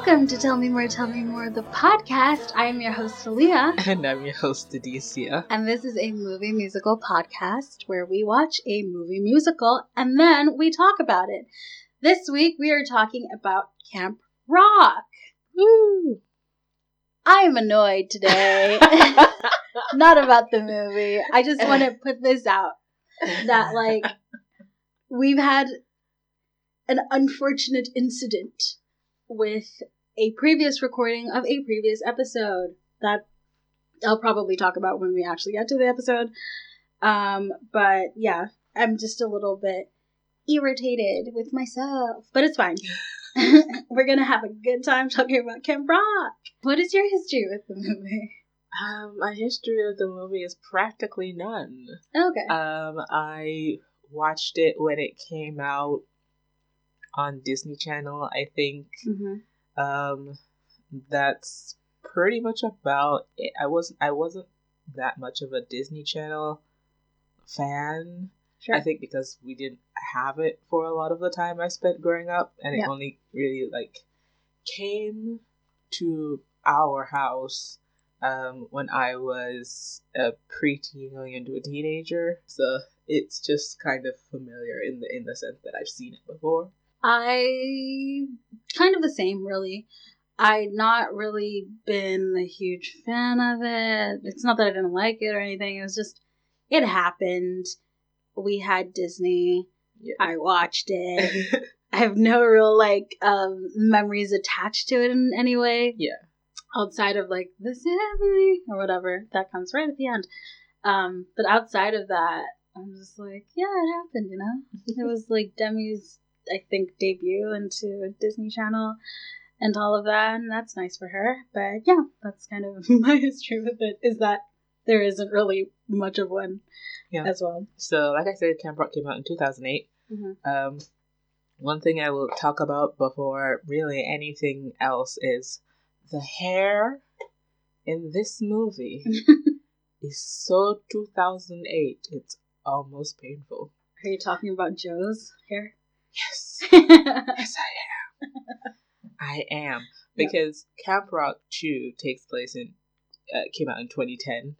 Welcome to Tell Me More, Tell Me More, the podcast. I am your host, Aaliyah. And I'm your host, Adicia. And this is a movie musical podcast where we watch a movie musical and then we talk about it. This week we are talking about Camp Rock. Woo! I am annoyed today. Not about the movie. I just want to put this out that, like, we've had an unfortunate incident with a previous recording of a previous episode that I'll probably talk about when we actually get to the episode. Um, but yeah, I'm just a little bit irritated with myself, but it's fine. We're gonna have a good time talking about Camp Rock. What is your history with the movie? Um, my history of the movie is practically none. Okay. Um, I watched it when it came out on Disney Channel, I think. mm-hmm. Um, that's pretty much about it. I wasn't I wasn't that much of a Disney Channel fan. Sure. I think because we didn't have it for a lot of the time I spent growing up, and it only really like came to our house um, when I was a preteen going into a teenager. So it's just kind of familiar in the in the sense that I've seen it before. I kind of the same, really. I'd not really been a huge fan of it. It's not that I didn't like it or anything. It was just it happened. We had Disney. Yeah. I watched it. I have no real like um memories attached to it in any way. Yeah. Outside of like this is me or whatever that comes right at the end. Um, but outside of that, I'm just like, yeah, it happened. You know, it was like Demi's I think debut into Disney Channel and all of that, and that's nice for her. But yeah, that's kind of my history with it. Is that there isn't really much of one Yeah. as well. So, like I said, Camp Rock came out in 2008. Mhm. Um, one thing I will talk about before really anything else is the hair in this movie is so 2008. It's almost painful. Are you talking about Joe's hair? Yes, yes, I am. I am because Camp Rock 2 takes place in uh, came out in 2010.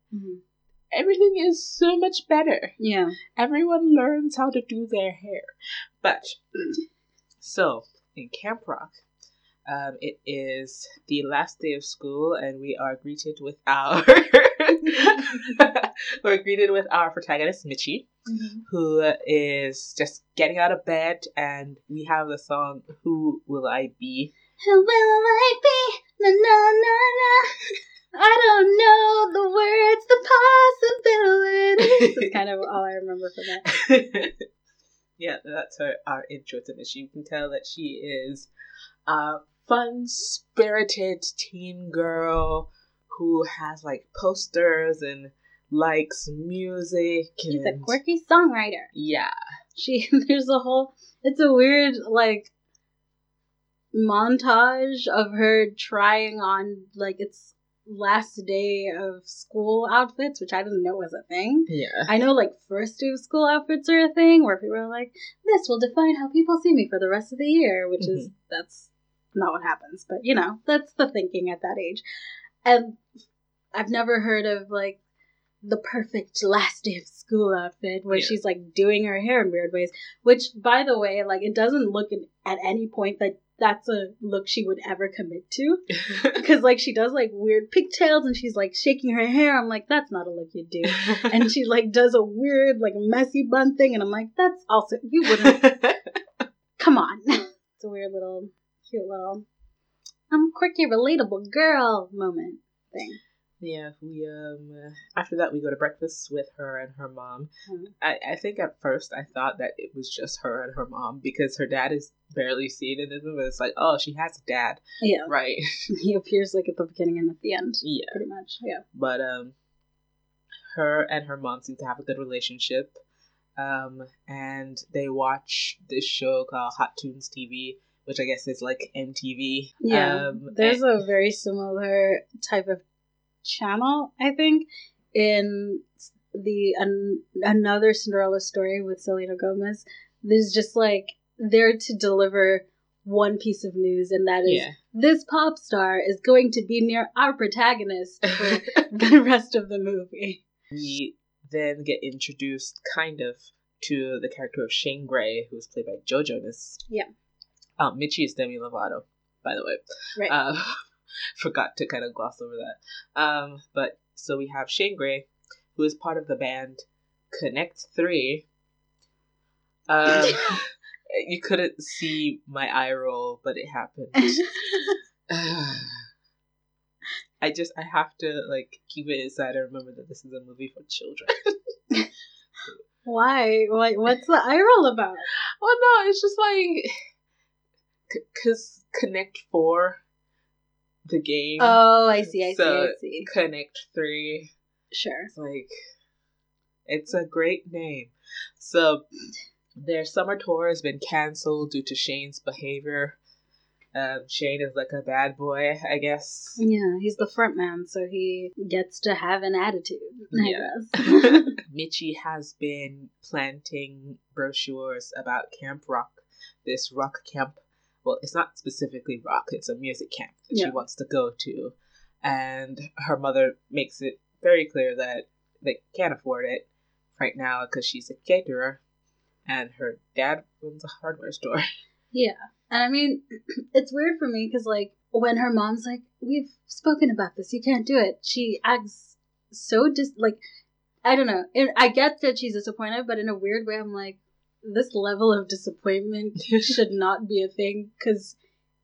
Everything is so much better. Yeah. everyone learns how to do their hair. But so in Camp Rock, um, it is the last day of school, and we are greeted with our we're greeted with our protagonist Mitchie, mm-hmm. who is just getting out of bed, and we have the song "Who Will I Be." Who will I be? Na na na na. I don't know the words, the possibilities. That's kind of all I remember from that. yeah, that's her our intro to Mitchie. You can tell that she is a fun spirited teen girl who has like posters and likes music. She's a quirky songwriter. Yeah. She there's a whole it's a weird like montage of her trying on like its last day of school outfits, which I didn't know was a thing. Yeah. I know like first day of school outfits are a thing where people are like, this will define how people see me for the rest of the year, which is mm-hmm. that's not what happens, but you know, that's the thinking at that age. And I've never heard of like the perfect last day of school outfit where Yeah. she's like doing her hair in weird ways, which by the way, like it doesn't look in, at any point that that's a look she would ever commit to. Because like she does like weird pigtails and she's like shaking her hair. I'm like, that's not a look you do. And she like does a weird like messy bun thing and i'm like that's also you wouldn't. Come on. It's a weird little cute little i'm quirky relatable girl moment thing Yeah, we um after that we go to breakfast with her and her mom. Mhm. I, I think at first I thought that it was just her and her mom because her dad is barely seen in this movie. It's like, oh, she has a dad, yeah right? he appears like at the beginning and at the end yeah, pretty much yeah but um, her and her mom seem to have a good relationship. Um, and they watch this show called Hot Tunes TV, which I guess is like MTV. yeah Um, there's and- a very similar type of channel i think in the an, another cinderella story with selena gomez there's just like there to deliver one piece of news, and that is Yeah. this pop star is going to be near our protagonist for the rest of the movie. we then get introduced kind of to the character of Shane Gray, who's played by Joe Jonas. Yeah. Um, Mitchie is Demi Lovato, by the way. Right. Um, forgot to kind of gloss over that. Um, but so we have Shane Gray, who is part of the band Connect Three. Um, you couldn't see my eye roll, but it happened. I just I have to like keep it inside and remember that this is a movie for children. Why? Why? What's the eye roll about? well, no, it's just like because Connect Four, the game. Oh, I see. I see. I see. Connect Three. Sure. It's like it's a great name. So their summer tour has been canceled due to Shane's behavior. Um, Shane is like a bad boy, I guess. Yeah, he's the front man, so he gets to have an attitude. I Yeah. guess. Mitchie has been planting brochures about Camp Rock, this rock camp. Well, it's not specifically rock, it's a music camp that Yeah. she wants to go to. And her mother makes it very clear that they can't afford it right now because she's a caterer and her dad runs a hardware store. Yeah. And I mean, it's weird for me because, like, when her mom's like, we've spoken about this, you can't do it, she acts so dis. Like, I don't know. I get that she's disappointed, but in a weird way, I'm like, this level of disappointment should not be a thing because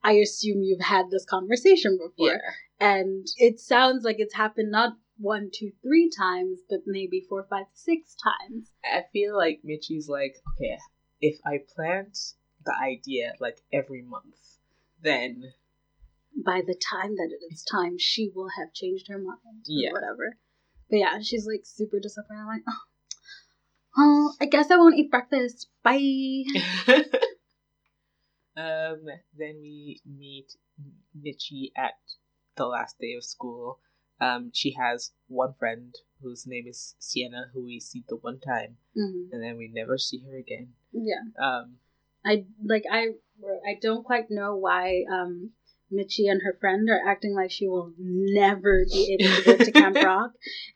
I assume you've had this conversation before. And it sounds like it's happened not one, two, three times, but maybe four, five, six times. I feel like Mitchie's like, okay, if I plant the idea like every month, then by the time that it is time, she will have changed her mind Yeah. or whatever. But yeah, she's like super disappointed. I'm like, oh, oh, I guess I won't eat breakfast. Bye. um, then we meet Mitchie at the last day of school. Um, she has one friend whose name is Sienna, who we see the one time, Mhm. and then we never see her again. Yeah, Um, I like I I don't quite know why um Mitchie and her friend are acting like she will never be able to go to Camp Rock.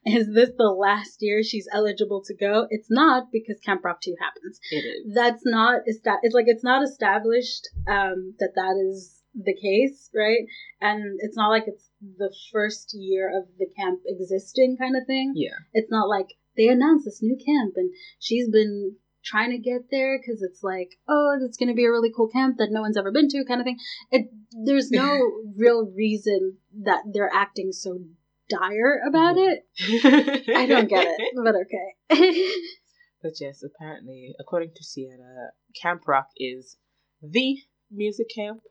Is this the last year she's eligible to go? It's not because Camp Rock 2 happens. it is. that's not it's like it's not established um that that is the case right and it's not like it's the first year of the camp existing kind of thing Yeah. it's not like they announced this new camp and she's been trying to get there because it's like oh it's going to be a really cool camp that no one's ever been to kind of thing it there's no real reason that they're acting so dire about Mhm. it i don't get it but okay But yes, apparently, according to Sienna, Camp Rock is the music camp.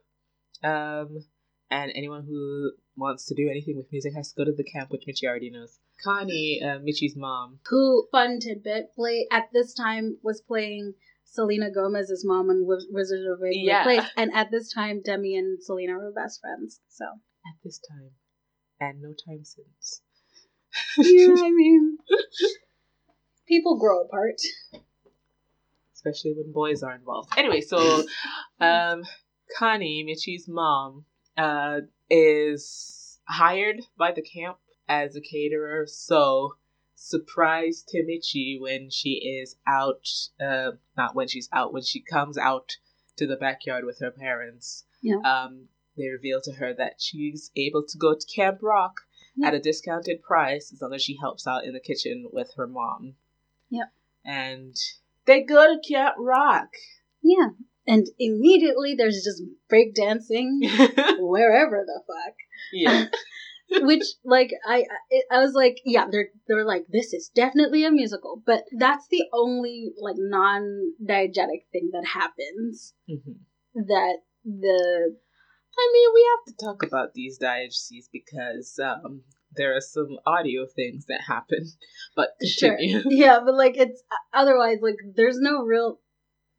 Um, and anyone who wants to do anything with music has to go to the camp, which Mitchie already knows. Connie, uh, Mitchie's mom, who fun tidbit play at this time was playing Selena Gomez's mom in Wiz- Wizard of Waverly Yeah. Place, and at this time Demi and Selena were best friends. So at this time, and no time since. yeah, I mean, people grow apart. Especially when boys are involved. Anyway, so um, Connie, Mitchie's mom, uh, is hired by the camp as a caterer. So, surprise to Mitchie when she is out, uh, not when she's out, when she comes out to the backyard with her parents. Yeah. Um, they reveal to her that she's able to go to Camp Rock Yeah. at a discounted price as long as she helps out in the kitchen with her mom. Yep. And they go to Camp Rock. Yeah, and immediately there's just break dancing wherever the fuck. yeah. which like I I I was like yeah they're they're like this is definitely a musical but that's the only like non diegetic thing that happens Mhm. that the I mean, we have to talk about these diegeses because um, there are some audio things that happen. But sure continue. yeah but like it's otherwise like there's no real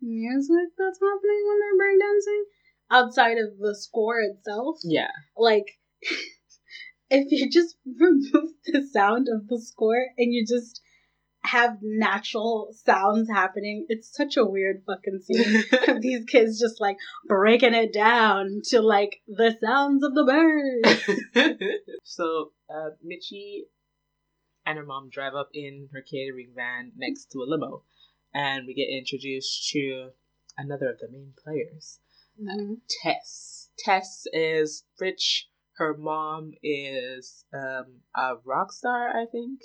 music that's happening when they're breakdancing outside of the score itself Yeah. like if you just remove the sound of the score and you just have natural sounds happening. It's such a weird fucking scene these kids just like breaking it down to like the sounds of the birds. so uh, Mitchie and her mom drive up in her catering van next to a limo, and we get introduced to another of the main players, Mhm. Tess. Tess is rich. Her mom is um, a rock star, I think.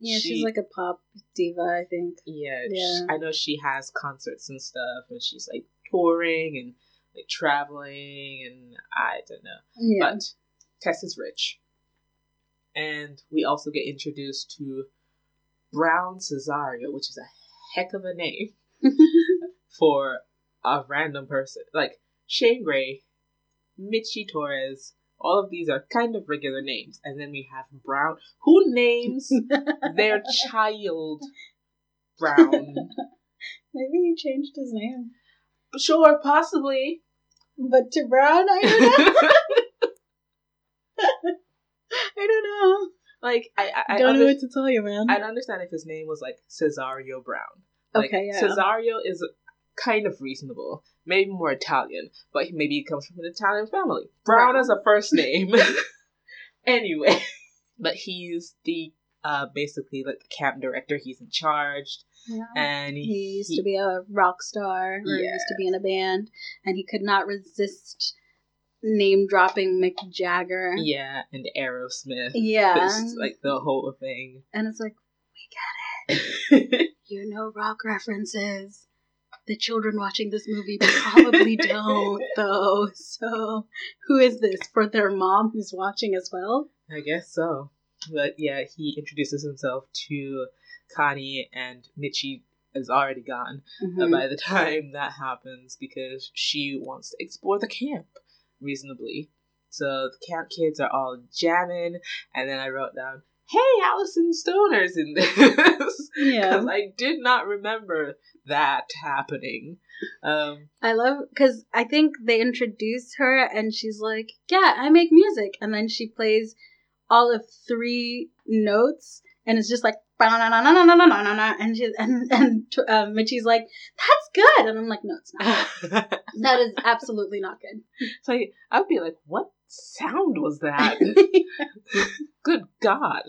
Yeah, She- she's like a pop diva, I think. Yeah, Yeah. sh I know she has concerts and stuff, and she's like touring and like traveling, and I don't know. Yeah. But Tess is rich. And we also get introduced to Brown Cesario, which is a heck of a name for a random person. Like Shane Gray, Mitchie Torres, all of these are kind of regular names. And then we have Brown. Who names their child Brown? Maybe he changed his name. Sure, possibly. But to Brown, I don't know. I don't know. like, I, I, I, don't know what to tell you, man. I'd understand if his name was like Cesario Brown. Like, Okay, yeah. Cesario is kind of reasonable, maybe more Italian, but maybe he comes from an Italian family. Brown Brown. as a first name. anyway, but he's the uh basically like the camp director. He's in charge, Yeah. and he, He used to be a rock star, or Yeah. used to be in a band, and he could not resist name dropping Mick Jagger. yeah, and Aerosmith. Yeah. It's like the whole thing. and it's like, we get it. you know rock references. The children watching this movie probably don't, though. So, who is this? For their mom who's watching as well? I guess so. But yeah, he introduces himself to Connie, and Mitchie is already gone. uh, Mhm. by the time that happens because she wants to explore the camp reasonably. So the camp kids are all jamming, and then I wrote down, hey, Alyson Stoner's in this. Yeah. Because I did not remember that happening. Um, I love, because I think they introduce her and she's like, yeah, I make music. And then she plays all of three notes and it's just like, and she's and, and uh, Mitchie's like, that's good. And I'm like, no, it's not. that is absolutely not good. So I, I would be like, what sound was that?" Good God.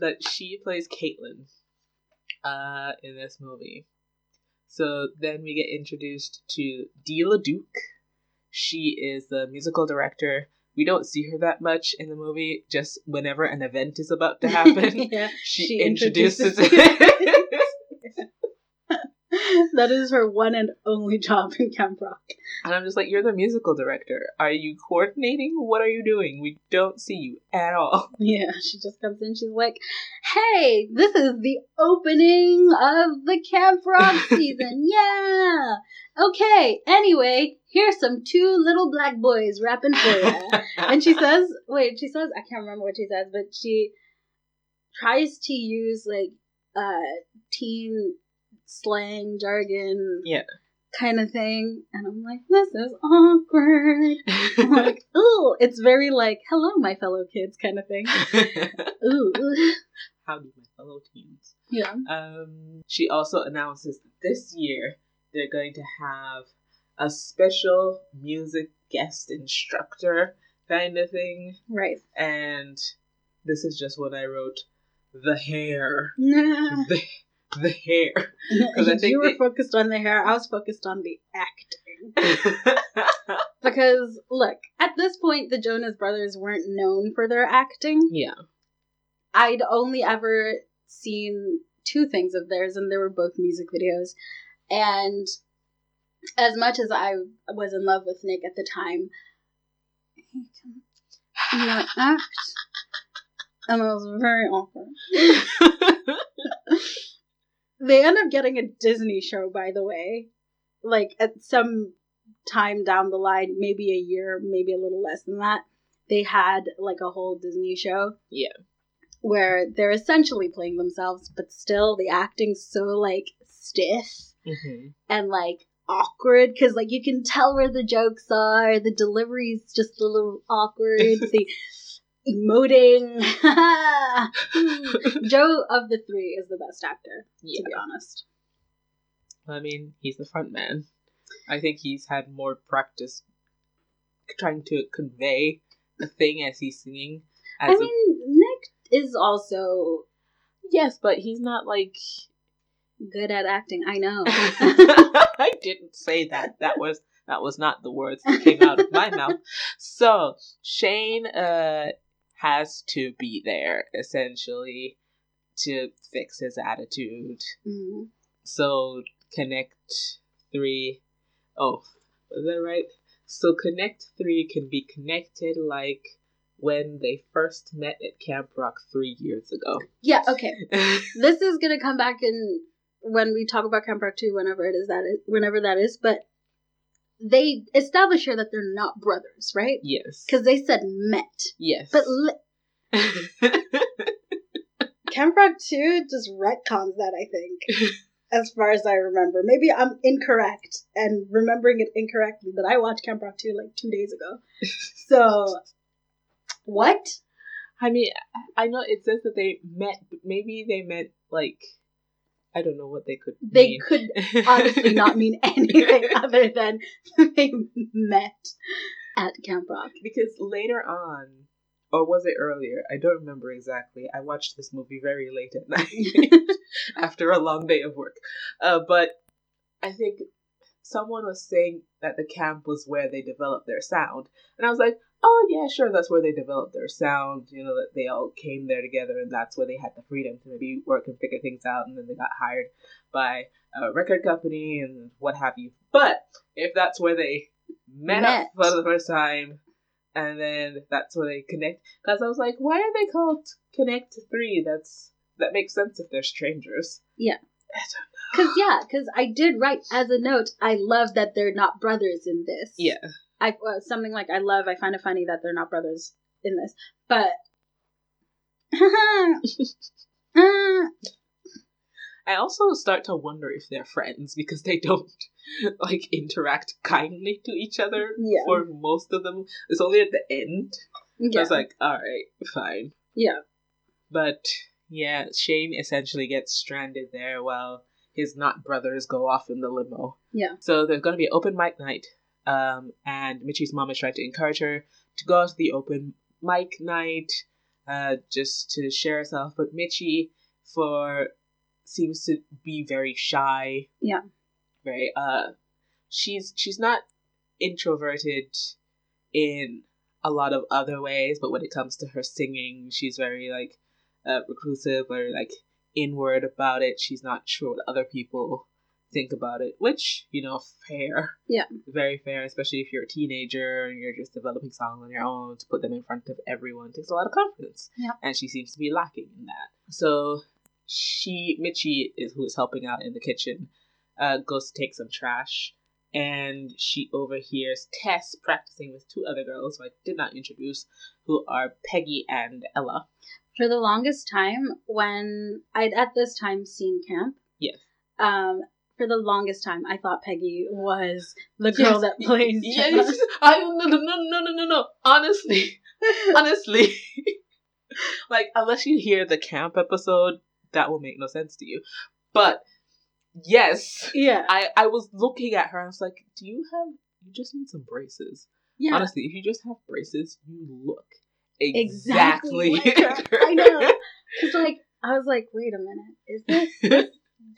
that she plays Caitlyn uh, in this movie. So then we get introduced to Dee La Duke. She is the musical director. We don't see her that much in the movie, just whenever an event is about to happen, yeah, she, She introduces introduces it. that is her one and only job in Camp Rock. and I'm just like, you're the musical director. Are you coordinating? What are you doing? We don't see you at all. Yeah, she just comes in. She's like, "Hey, this is the opening of the Camp Rock season. yeah. Okay. Anyway, here's some two little black boys rapping for you." and she says, "Wait, she says I can't remember what she says, but she tries to use like uh teen slang jargon, Yeah. kind of thing." And I'm like, "This is awkward." I'm like, "Ooh, it's very like, hello, my fellow kids," kind of thing. Ooh. Howdy, my fellow teens. Yeah. Um, she also announces that this year they're going to have a special music guest instructor kind of thing. Right. And this is just what I wrote the hair. Nah. The, the hair. I think you were they- focused on the hair. I was focused on the acting. Because, look, at this point, the Jonas Brothers weren't known for their acting. yeah. I'd only ever seen two things of theirs, and they were both music videos. And as much as I was in love with Nick at the time, he can not act. And it was very awkward. They end up getting a Disney show, by the way. Like at some time down the line, maybe a year, maybe a little less than that, they had like a whole Disney show. Yeah. Where they're essentially playing themselves, but still the acting's so like stiff hmm and like awkward because like you can tell where the jokes are. The delivery's just a little awkward. the emoting. Joe of the three is the best actor, Yeah. to be honest. I mean, he's the front man. I think he's had more practice trying to convey the thing as he's singing. As I a- mean, Nick is also yes, but he's not like. good at acting. I know. I didn't say that. That was that was not the words that came out of my mouth. So Shane uh has to be there essentially to fix his attitude. Mm. So connect three oh was that right? So connect three can be connected like when they first met at Camp Rock three years ago. Yeah. Okay. This is gonna come back in when we talk about Camp Rock Two, whenever it is that is, whenever that is. But they establish here that they're not brothers, right? yes. Because they said met, Yes. but li- Rock Two just retcons that. I think. as far as I remember. Maybe I'm incorrect and remembering it incorrectly, but I watched Camp Rock 2 like two days ago. So, what? I mean, I know it says that they met, but maybe they meant like I don't know what they could. They mean. could honestly not mean anything other than they met at Camp Rock. because later on, or was it earlier? I don't remember exactly. I watched this movie very late at night after a long day of work. Uh, but I think someone was saying that the camp was where they developed their sound, and I was like, "Oh yeah, sure, that's where they developed their sound." You know, that they all came there together, and that's where they had the freedom to maybe work and figure things out, and then they got hired by a record company and what have you. But if that's where they met, Met. up for the first time, and then that's where they connect, because I was like, "Why are they called Connect Three? That's that makes sense if they're strangers." Yeah. Because, yeah, because I did write as a note, I love that they're not brothers in this. Yeah. I uh, Something like, I love, I find it funny that they're not brothers in this. But. I also start to wonder if they're friends because they don't like interact kindly to each other Yeah. for most of them. It's only at the end. I yeah. was like, all right, fine. yeah. But yeah, Shane essentially gets stranded there while his not brothers go off in the limo. Yeah. So there's going to be open mic night, um, and Mitchie's mom is trying to encourage her to go to the open mic night, uh, just to share herself. But Mitchie, for seems to be very shy. Yeah. Very uh, she's she's not introverted in a lot of other ways, but when it comes to her singing, she's very like uh, reclusive or like inward about it. She's not sure what other people think about it, which you know, fair. Yeah. very fair, especially if you're a teenager and you're just developing songs on your own. To put them in front of everyone takes a lot of confidence. Yeah. and she seems to be lacking in that. So she, Mitchie, is who is helping out in the kitchen, uh, goes to take some trash. And she overhears Tess practicing with two other girls who I did not introduce, who are Peggy and Ella. For the longest time, when I'd at this time seen camp, Yes. um, for the longest time, I thought Peggy was the girl Yes. that plays. Yes, I no no no no no no no. Honestly, honestly, like unless you hear the camp episode, that will make no sense to you. But yes, yeah, I I was looking at her and I was like, do you have? You just need some braces. yeah. Honestly, if you just have braces, you look Exactly exactly. like. I know. Cause like I was like, wait a minute, is this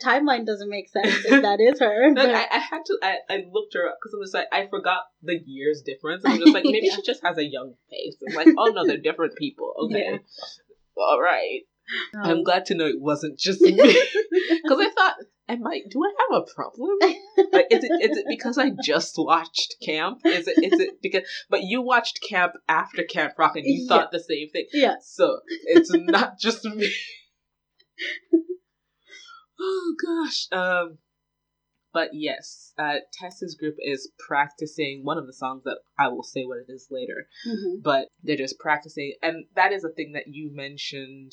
timeline doesn't make sense if that is her? I, I had to. I, I looked her up because I'm just like I forgot the years difference. I'm just like maybe Yeah. she just has a young face. I'm like, oh no, they're different people. Okay, Yeah. all right. I'm um, glad to know it wasn't just me because I thought, am I? Do I have a problem? Like, is it is it because I just watched Camp? Is it is it because? But you watched Camp after Camp Rock and you Yeah. thought the same thing. yeah, So it's not just me. Oh gosh. Um but yes, uh Tessa's group is practicing one of the songs that I will say what it is later. Mhm. But they're just practicing and that is a thing that you mentioned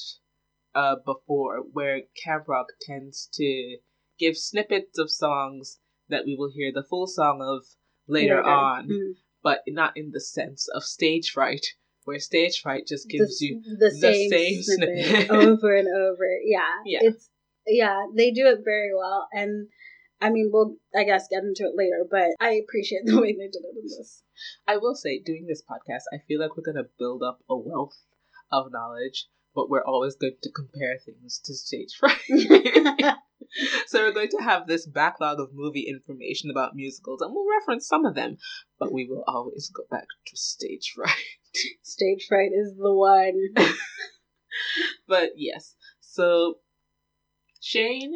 uh before where Camp Rock tends to give snippets of songs that we will hear the full song of later, on Mhm. but not in the sense of stage fright Where stage fright just gives the, you the the same, same snippet, snippet. over and over. Yeah, Yeah. It's yeah, they do it very well, and I mean, we'll I guess get into it later, but I appreciate the way they did it in this. I will say, doing this podcast, I feel like we're going to build up a wealth of knowledge, but we're always going to compare things to stage fright. so we're going to have this backlog of movie information about musicals, and we'll reference some of them, but we will always go back to stage fright. Stage fright is the one. But yes, so Shane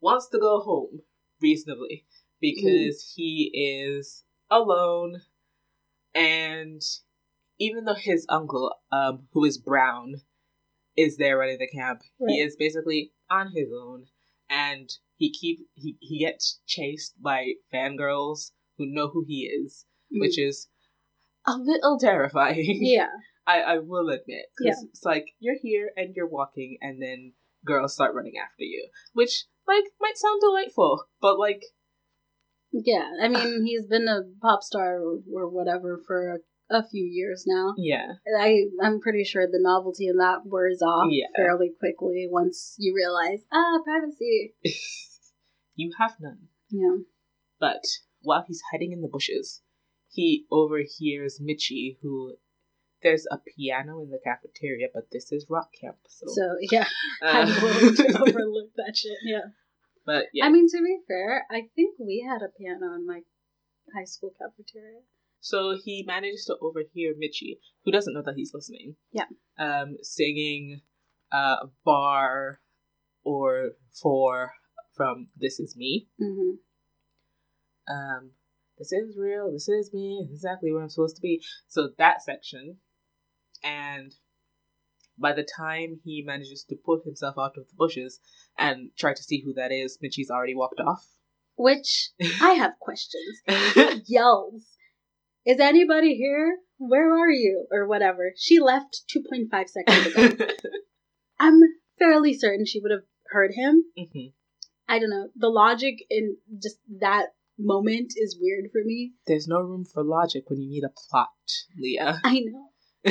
wants to go home reasonably because he is alone, and even though his uncle, um, who is Brown, is there running the camp, he is basically on his own, and he keep he, he gets chased by fangirls who know who he is, which is a little terrifying. yeah, I, I will admit. 'cause Yeah. It's like you're here and you're walking, and then girls start running after you, which like might sound delightful, but like yeah. I mean, he's been a pop star or, whatever for a, a few years now. yeah, I I'm pretty sure the novelty in that wears off Yeah. fairly quickly once you realize ah privacy. you have none. Yeah. But while he's hiding in the bushes, he overhears Mitchie, who there's a piano in the cafeteria, but this is rock camp, so. So yeah, uh, willing to overlook that shit. Yeah. but yeah, I mean, to be fair, I think we had a piano in my high school cafeteria. So he manages to overhear Mitchie, who doesn't know that he's listening. Yeah. Um, singing uh, bar or for from This Is Me. Mm-hmm. Um, this is real, this is me, exactly where I'm supposed to be. So that section. And by the time he manages to pull himself out of the bushes and try to see who that is, Mitchie's already walked off. Which I have questions. Yells. Is anybody here? Where are you? Or whatever. She left 2.5 seconds ago. I'm fairly certain she would have heard him. Mhm. I don't know. The logic in just that moment is weird for me. There's no room for logic when you need a plot, Leah. I know.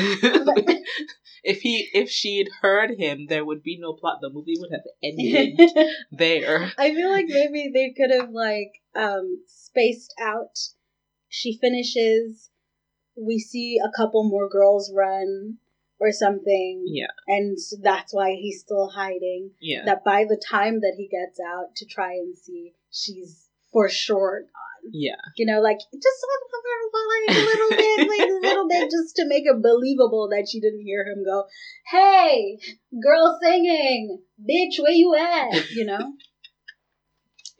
if he if she'd heard him, there would be no plot. The movie would have ended there. I feel like maybe they could have like um spaced out. She finishes. We see a couple more girls run or something. Yeah. And that's why he's still hiding. Yeah. That by the time that he gets out to try and see, she's for sure Yeah. you know, like just like a little bit, like a little bit, just to make it believable that she didn't hear him go, "Hey, girl singing, bitch, where you at?" You know.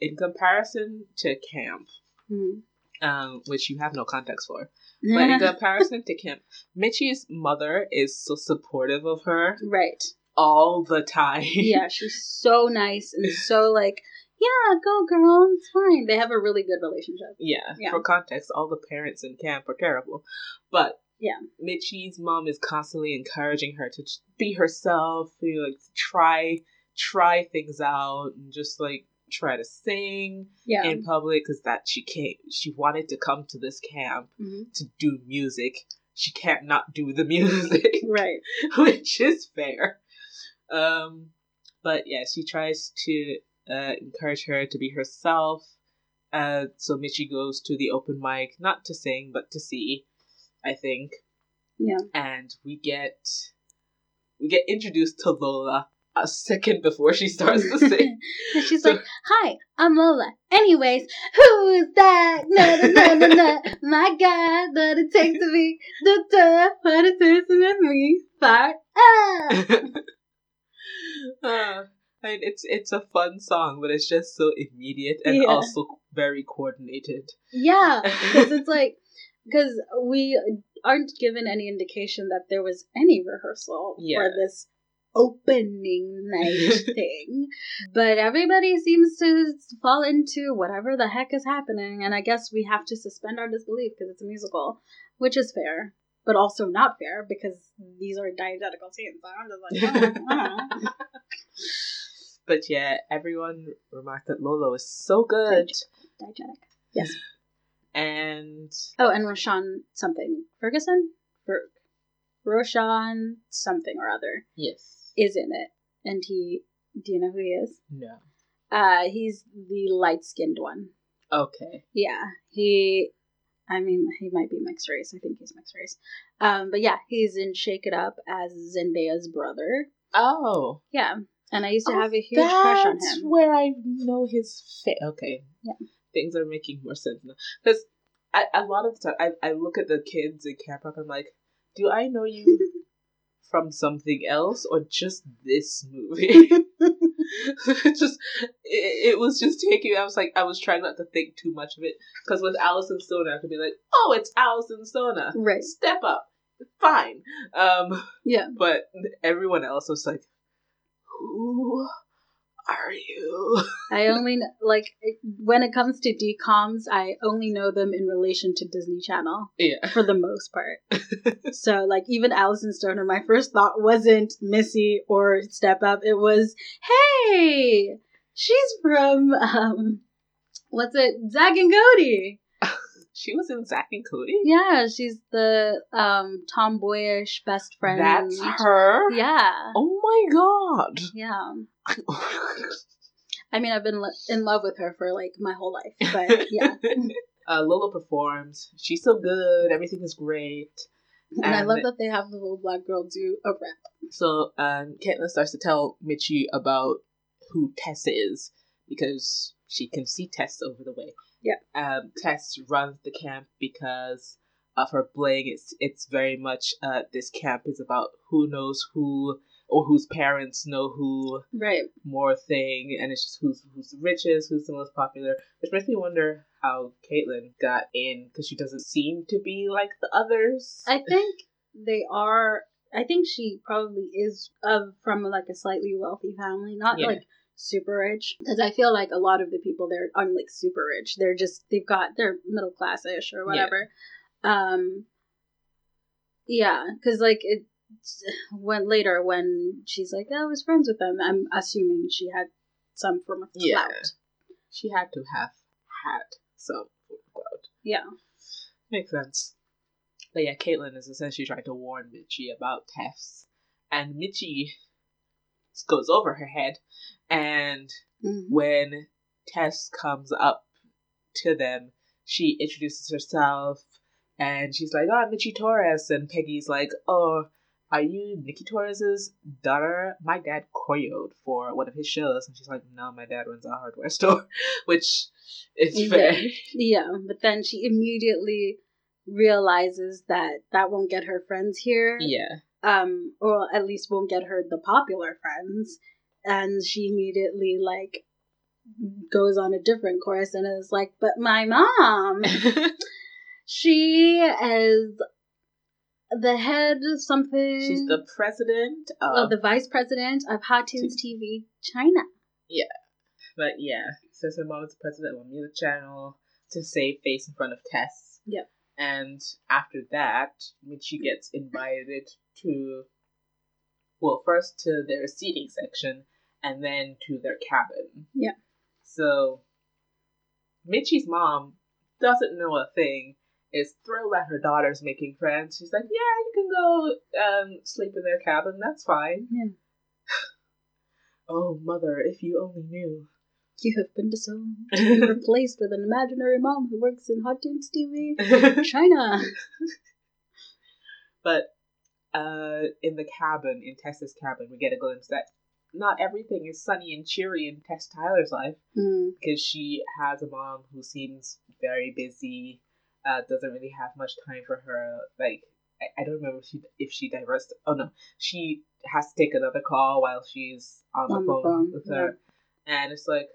In comparison to camp, Mhm. um, which you have no context for, but in comparison to camp, Mitchie's mother is so supportive of her right. all the time. Yeah, she's so nice and so like, yeah, go girl, it's fine. They have a really good relationship. Yeah, Yeah. For context, all the parents in camp are terrible, but Yeah. Mitchie's mom is constantly encouraging her to be herself, you know, like try try things out, and just like try to sing Yeah. in public because that she can't. She wanted to come to this camp Mhm. to do music. She can't not do the music, Right. which is fair. Um, but yeah, she tries to uh, encourage her to be herself. Uh, so Mitchie goes to the open mic, not to sing, but to see, I think. Yeah. And we get we get introduced to Lola a second before she starts to sing. And she's So- like, "Hi, I'm Lola. Anyways, who's that? No, no, no, no, no. My God, that it takes to be the tough, what it is to me. Fart ah." uh, I mean, it's it's a fun song, but it's just so immediate and Yeah. also very coordinated. Yeah, because it's like, because we aren't given any indication that there was any rehearsal Yeah. for this opening night thing. But everybody seems to fall into whatever the heck is happening, and I guess we have to suspend our disbelief because it's a musical, which is fair. But also not fair because these are diegetical scenes. I'm just like, oh, I don't know. But yeah, everyone remarked that Lola was so good. diegetic. Yes. And Oh, and Roshon something Ferguson. Ferg. Roshon something or other Yes. is in it, and he. Do you know who he is? No. Uh, he's the light skinned one. Okay. Yeah, he. I mean, he might be mixed race. I think he's mixed race. Um, but yeah, he's in Shake It Up as Zendaya's brother. Oh. Yeah, and I used to Oh, have a huge crush on him. That's him. where I know his face. Okay. Yeah. Things are making more sense now. Because a lot of the time, I, I look at the kids in Camp Rock, I'm like, do I know you from something else or just this movie? It just it, it was just taking. I was like, I was trying not to think too much of it because with Alyson Stoner, I could be like, oh, it's Alyson Stoner. Right. Step up, fine. Um, Yeah. but everyone else was like, who are you? I only kn- like when it comes to DComs, I only know them in relation to Disney Channel Yeah. for the most part. so like even Alyson Stoner, my first thought wasn't Missy or Step Up. It was, hey, she's from um, what's it, Zack and Cody. She was in Zack and Cody. Yeah, she's the um tomboyish best friend. That's her. Yeah. Oh my god. Yeah. I mean, I've been in love with her for like my whole life, but yeah. uh, Lola performs. She's so good. Everything is great. And I love that they have the little black girl do a rap. So um, Caitlyn starts to tell Mitchie about who Tess is because she can see Tess over the way. Yeah. Um, Tess runs the camp because of her bling. It's it's very much uh, this camp is about who knows who or whose parents know who Right. more thing, and it's just who's who's the richest, who's the most popular. Which makes me wonder how Caitlyn got in because she doesn't seem to be like the others. I think they are. I think she probably is of from like a slightly wealthy family, not Yeah. like super rich. Because I feel like a lot of the people there aren't like super rich. They're just they've got they're middle classish or whatever. Um. Yeah, because like it when later when she's like, "Oh, I was friends with them. I'm assuming she had some form of Yeah. she had to have had some clout. Yeah. Makes sense. But yeah, Caitlyn is essentially trying to warn Mitchie about Tess. And Mitchie goes over her head. And Mhm. when Tess comes up to them, she introduces herself. And she's like, oh, I'm Mitchie Torres. And Peggy's like, oh, are you Nikki Torres's daughter? My dad choreoed for one of his shows. And she's like, no, my dad runs a hardware store. Which is Yeah. fair. Yeah, but then she immediately realizes that that won't get her friends here. Yeah. Um, or at least won't get her the popular friends. And she immediately like goes on a different course and is like, "But my mom, she is the head of something. She's the president of. of the vice president of Hot Tunes TV China." Yeah, but yeah, says her mom is the president of a music channel to save face in front of Tess. Yep. And after that, she gets invited to, well, first to their seating section and then to their cabin. Yeah. So, Mitchie's mom doesn't know a thing, is thrilled that her daughter's making friends. She's like, yeah, you can go um, sleep in their cabin, that's fine. Yeah. oh, mother, if you only knew. You have been disowned. Replaced with an imaginary mom who works in Hot Tunes TV China. but uh, in the cabin, in Tessa's cabin, we get a glimpse that not everything is sunny and cheery in Tess Tyler's life Mm. because she has a mom who seems very busy, uh, doesn't really have much time for her. Like, I, I don't remember if she, if she divorced. Oh no, she has to take another call while she's on the, On the phone, phone, with her. And it's like,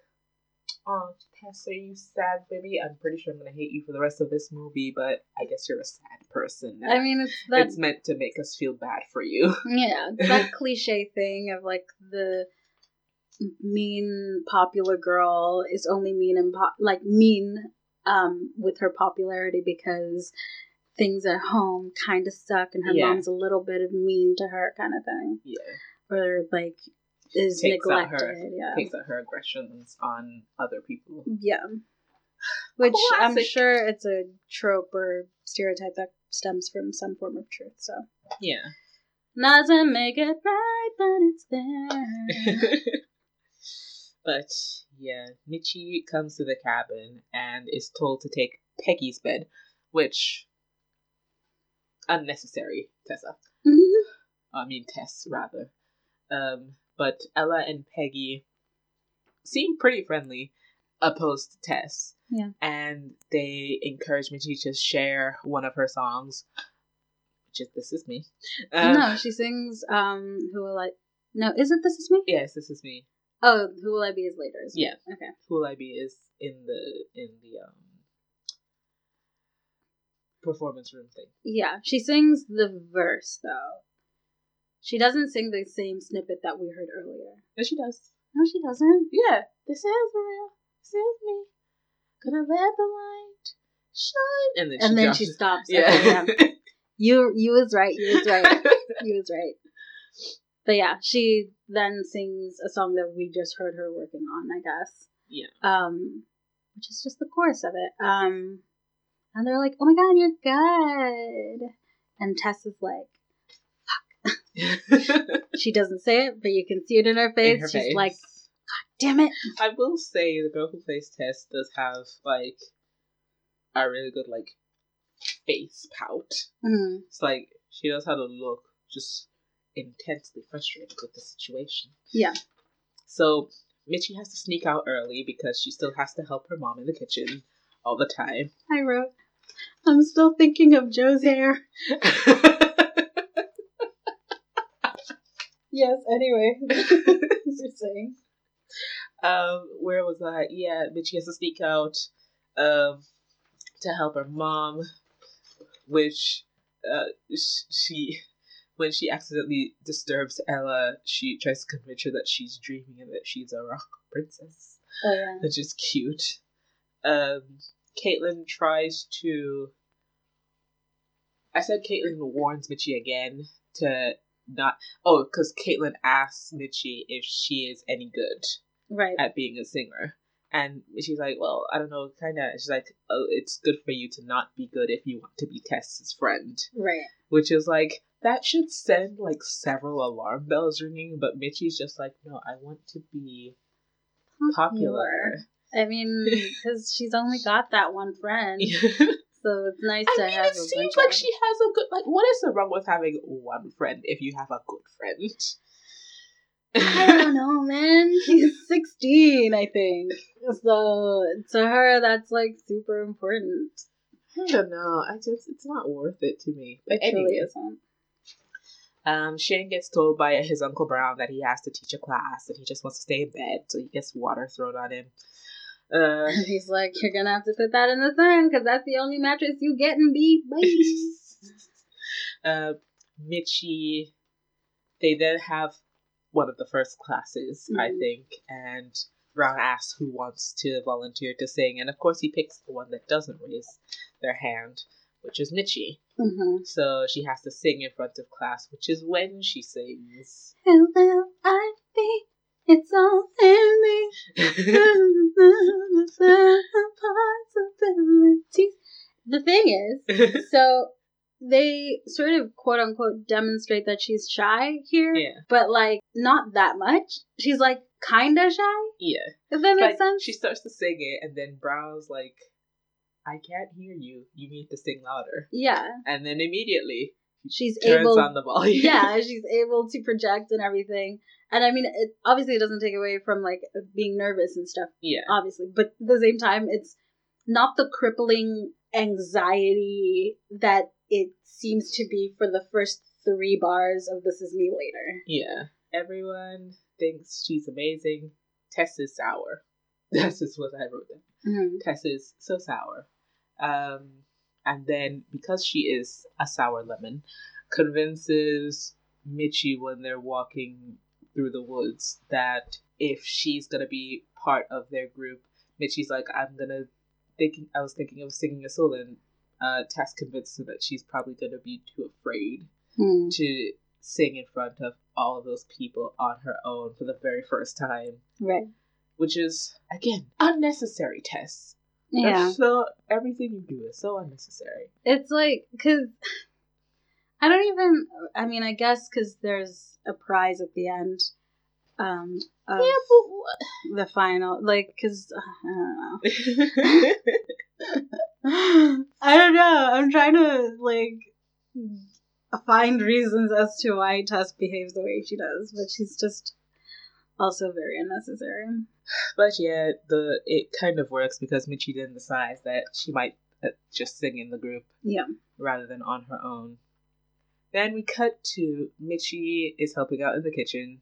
oh, Tess, are you sad, baby? I'm pretty sure I'm going to hate you for the rest of this movie, but I guess you're a sad person. I mean, it's that it's meant to make us feel bad for you. yeah, that cliche thing of like the mean popular girl is only mean and po- like mean um with her popularity because things at home kind of suck and her Yeah. mom's a little bit of mean to her kind of thing yeah. or like is Takes out her- yeah Takes out her aggressions on other people. yeah Which I'm sure it's a trope or stereotype that stems from some form of truth. So Yeah. doesn't make it right, but it's there. but yeah, Mitchie comes to the cabin and is told to take Peggy's bed, which unnecessary, Tessa. I mean Tess rather. Um, but Ella and Peggy seem pretty friendly, opposed to Tess. Yeah. And they encourage me to just share one of her songs, which is "This Is Me." Um, no, she sings um Who Will I No, is it This Is Me? Yes, "This Is Me." Oh, Who Will I Be is later. it? Yeah. Okay. Who Will I Be is in the in the um performance room thing. Yeah. She sings the verse though. She doesn't sing the same snippet that we heard earlier. No, she does. No, she doesn't. Yeah, this is real. This is me. Gonna let the light shine. And then And she then she stops. Yeah. Okay, yeah. You you was right. You was right. you was right. But yeah, she then sings a song that we just heard her working on, I guess. Yeah. Um, which is just the chorus of it. Um, and they're like, "Oh my god, you're good," and Tess is like, she doesn't say it, but you can see it in her face. In her She's face. like, God "Damn it!" I will say the girl who plays Tess does have like a really good like face pout. Mm. It's like she knows how to look just intensely frustrated with the situation. Yeah. So Mitchie has to sneak out early because she still has to help her mom in the kitchen all the time. I wrote, "I'm still thinking of Joe's hair." Yes. Anyway, you're saying. um, where was I? Yeah, Mitchie has to sneak out um, to help her mom, which uh, she, when she accidentally disturbs Ella, she tries to convince her that she's dreaming and that she's a rock princess, Oh yeah. which is cute. Um, Caitlyn tries to. I said Caitlyn warns Mitchie again to not. Oh, because Caitlyn asks Mitchie if she is any good Right. at being a singer. And she's like, well, I don't know, kind of. She's like, oh, it's good for you to not be good if you want to be Tess's friend. Right. Which is like, that should send like several alarm bells ringing, but Mitchie's just like, no, I want to be popular. I mean, because she's only got that one friend, so it's nice I to mean, have. it seems like she has a good, like, what is the wrong with having one friend if you have a good friend? I don't know, man. She's sixteen, I think. So to her, that's like super important. I don't know. I just, it's not worth it to me. But It really anyway. isn't. Um, Shane gets told by his Uncle Brown that he has to teach a class and he just wants to stay in bed, so he gets water thrown on him. Uh, he's like, "You're gonna have to put that in the sun, because that's the only mattress you get in B, boy." uh, Mitchie, they then have one of the first classes, I Mhm. think, and Ron asks who wants to volunteer to sing, and of course he picks the one that doesn't raise their hand, which is Mitchie. mm-hmm. So she has to sing in front of class, which is when she sings. Who will I be? It's all in me. possibilities. The thing is, so they sort of quote unquote demonstrate that she's shy here, yeah, but like not that much. She's like kinda shy. yeah. If that makes Like, sense. She starts to sing it, and then Brown's like, I can't hear you. You need to sing louder. yeah, And then immediately she's turns able. on the volume. yeah, she's able to project and everything. And I mean, it obviously it doesn't take away from like being nervous and stuff. yeah. obviously, but at the same time, it's not the crippling anxiety that it seems to be for the first three bars of This Is Me Later. Yeah. Everyone thinks she's amazing. Tess is sour. That's just what I wrote down. Tess is so sour. Um, and then because she is a sour lemon, convinces Mitchie when they're walking through the woods that if she's gonna be part of their group, Mitchie's like, I'm gonna thinking I was thinking of singing a solo and uh Tess convinced her that she's probably gonna be too afraid Hmm. to sing in front of all of those people on her own for the very first time. Right. Which is again unnecessary Tess. Yeah. So everything you do is so unnecessary. It's like, because I don't even, I mean, I guess because there's a prize at the end um, of Yeah, but the final. Like, because, I don't know. I don't know. I'm trying to, like, find reasons as to why Tess behaves the way she does, but she's just also very unnecessary. But yeah, the it kind of works because Mitchie then decides that she might uh, just sing in the group Yeah. rather than on her own. Then we cut to Mitchie is helping out in the kitchen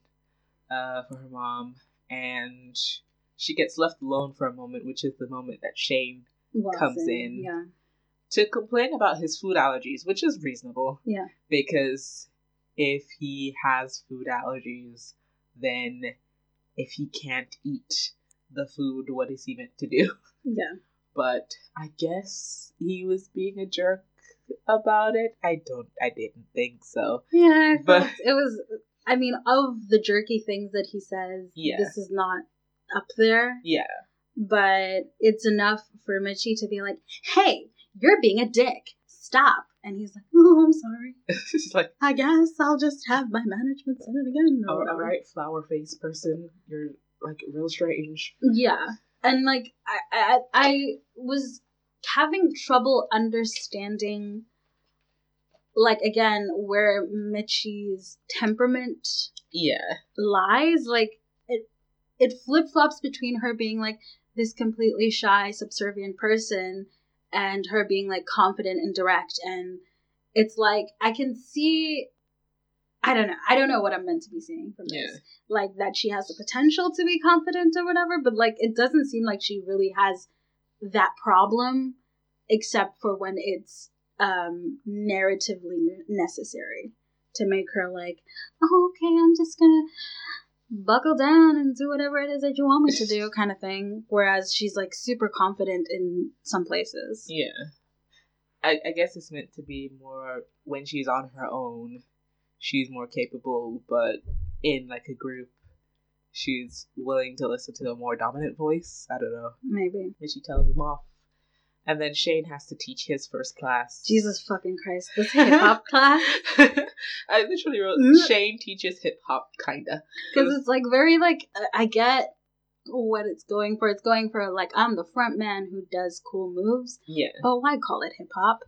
uh, for her mom, and she gets left alone for a moment, which is the moment that Shane Comes in. Yeah. to complain about his food allergies, which is reasonable. Yeah. Because if he has food allergies, then if he can't eat the food, what is he meant to do? Yeah. But I guess he was being a jerk about it. I don't, I didn't think so. Yeah, I But- it was. I mean, of the jerky things that he says, Yeah. this is not up there. Yeah. But it's enough for Mitchie to be like, "Hey, you're being a dick. Stop." And he's like, "Oh, I'm sorry. it's like, I guess I'll just have my management send it again." all whatever." right, flower face person, you're like real strange. Yeah, and like I, I, I was having trouble understanding, like again, where Mitchie's temperament Yeah. lies. Like it, it flip flops between her being like this completely shy, subservient person, and her being like confident and direct. And it's like I can see. I don't know. I don't know what I'm meant to be seeing from this. Yeah. Like that she has the potential to be confident or whatever, but like it doesn't seem like she really has that problem, except for when it's um narratively necessary to make her like, oh, okay, I'm just gonna buckle down and do whatever it is that you want me to do, kind of thing. Whereas she's like super confident in some places. Yeah. I, I guess it's meant to be more when she's on her own, she's more capable, but in like a group, she's willing to listen to a more dominant voice. I don't know. Maybe. And she tells him off. And then Shane has to teach his first class. Jesus fucking Christ. This hip hop class. I literally wrote. Shane teaches hip hop, kinda. Because it's like very like, I get what it's going for. It's going for like, I'm the front man who does cool moves. Yeah. But why call it hip hop?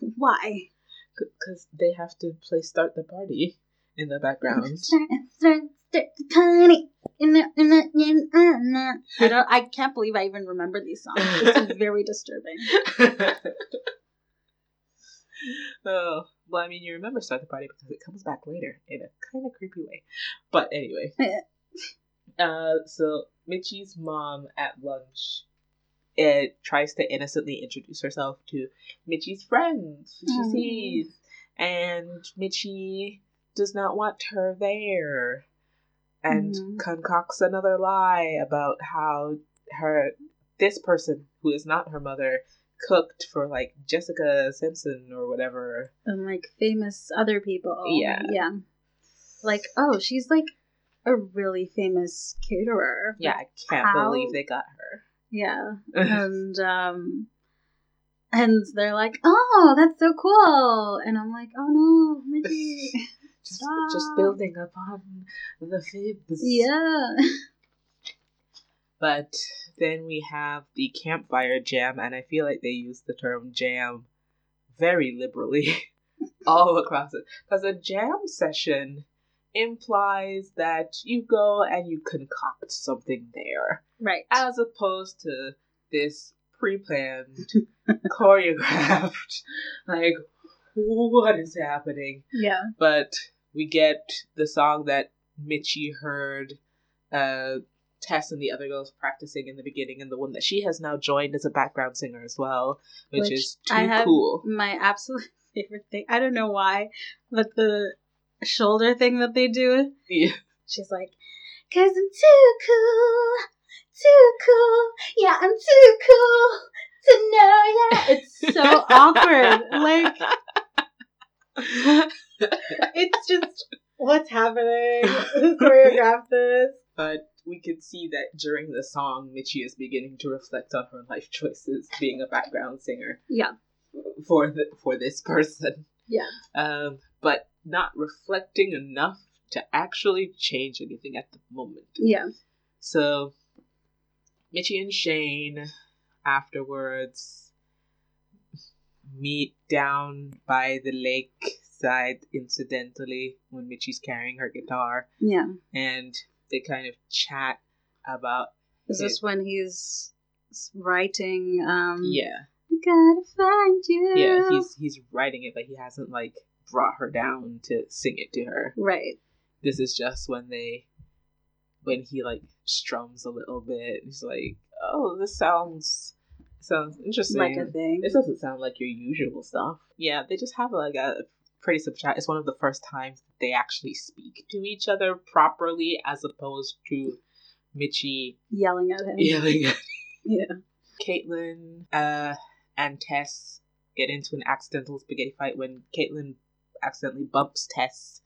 why? Because they have to play Start the Party in the background. Start, start, start the party. In the- in the- uh, in the- I don't. I can't believe I even remember these songs. It's very disturbing. oh, well, I mean, you remember Start the Party because it comes back later in a kind of creepy way. But anyway. uh, so, Mitchie's mom at lunch it tries to innocently introduce herself to Mitchie's friends who she Aw. sees. And Mitchie does not want her there. And Mhm. concocts another lie about how her this person who is not her mother cooked for like Jessica Simpson or whatever. and like famous other people. Yeah. Yeah. Like, oh, she's like a really famous caterer. Yeah, I can't How? believe they got her. Yeah. And um and they're like, Oh, that's so cool and I'm like, Oh no, Mickey just, just Stop. building upon the fibs. Yeah. But then we have the campfire jam, and I feel like they use the term jam very liberally all across it. Because a jam session implies that you go and you concoct something there, Right. as opposed to this pre planned, choreographed, like, what is happening? Yeah. but we get the song that Mitchie heard uh, Tess and the other girls practicing in the beginning, and the one that she has now joined as a background singer as well, which, Which is too I have cool. My absolute favorite thing. I don't know why, but the shoulder thing that they do. Yeah. She's like, Cause I'm too cool, too cool, yeah, I'm too cool to know ya. It's so awkward. Like, it's just, what's happening? Who choreographed this? but we could see that during the song, Mitchie is beginning to reflect on her life choices, being a background singer Yeah. for the for this person. Yeah. Um, but not reflecting enough to actually change anything at the moment. Yeah. So, Mitchie and Shane afterwards meet down by the lake side incidentally when Mitchie's carrying her guitar Yeah. and they kind of chat about Is this when he's writing? Um, yeah Gotta find you. yeah he's he's writing it but he hasn't like brought her down to sing it to her right. this is just when they when he like strums a little bit he's like oh this sounds sounds interesting Like a thing. this doesn't sound like your usual stuff yeah they just have like a pretty simple chat it's one of the first times they actually speak to each other properly as opposed to Mitchie Yelling at him. yelling at him. Yeah. Caitlyn uh, and Tess get into an accidental spaghetti fight when Caitlyn accidentally bumps Tess,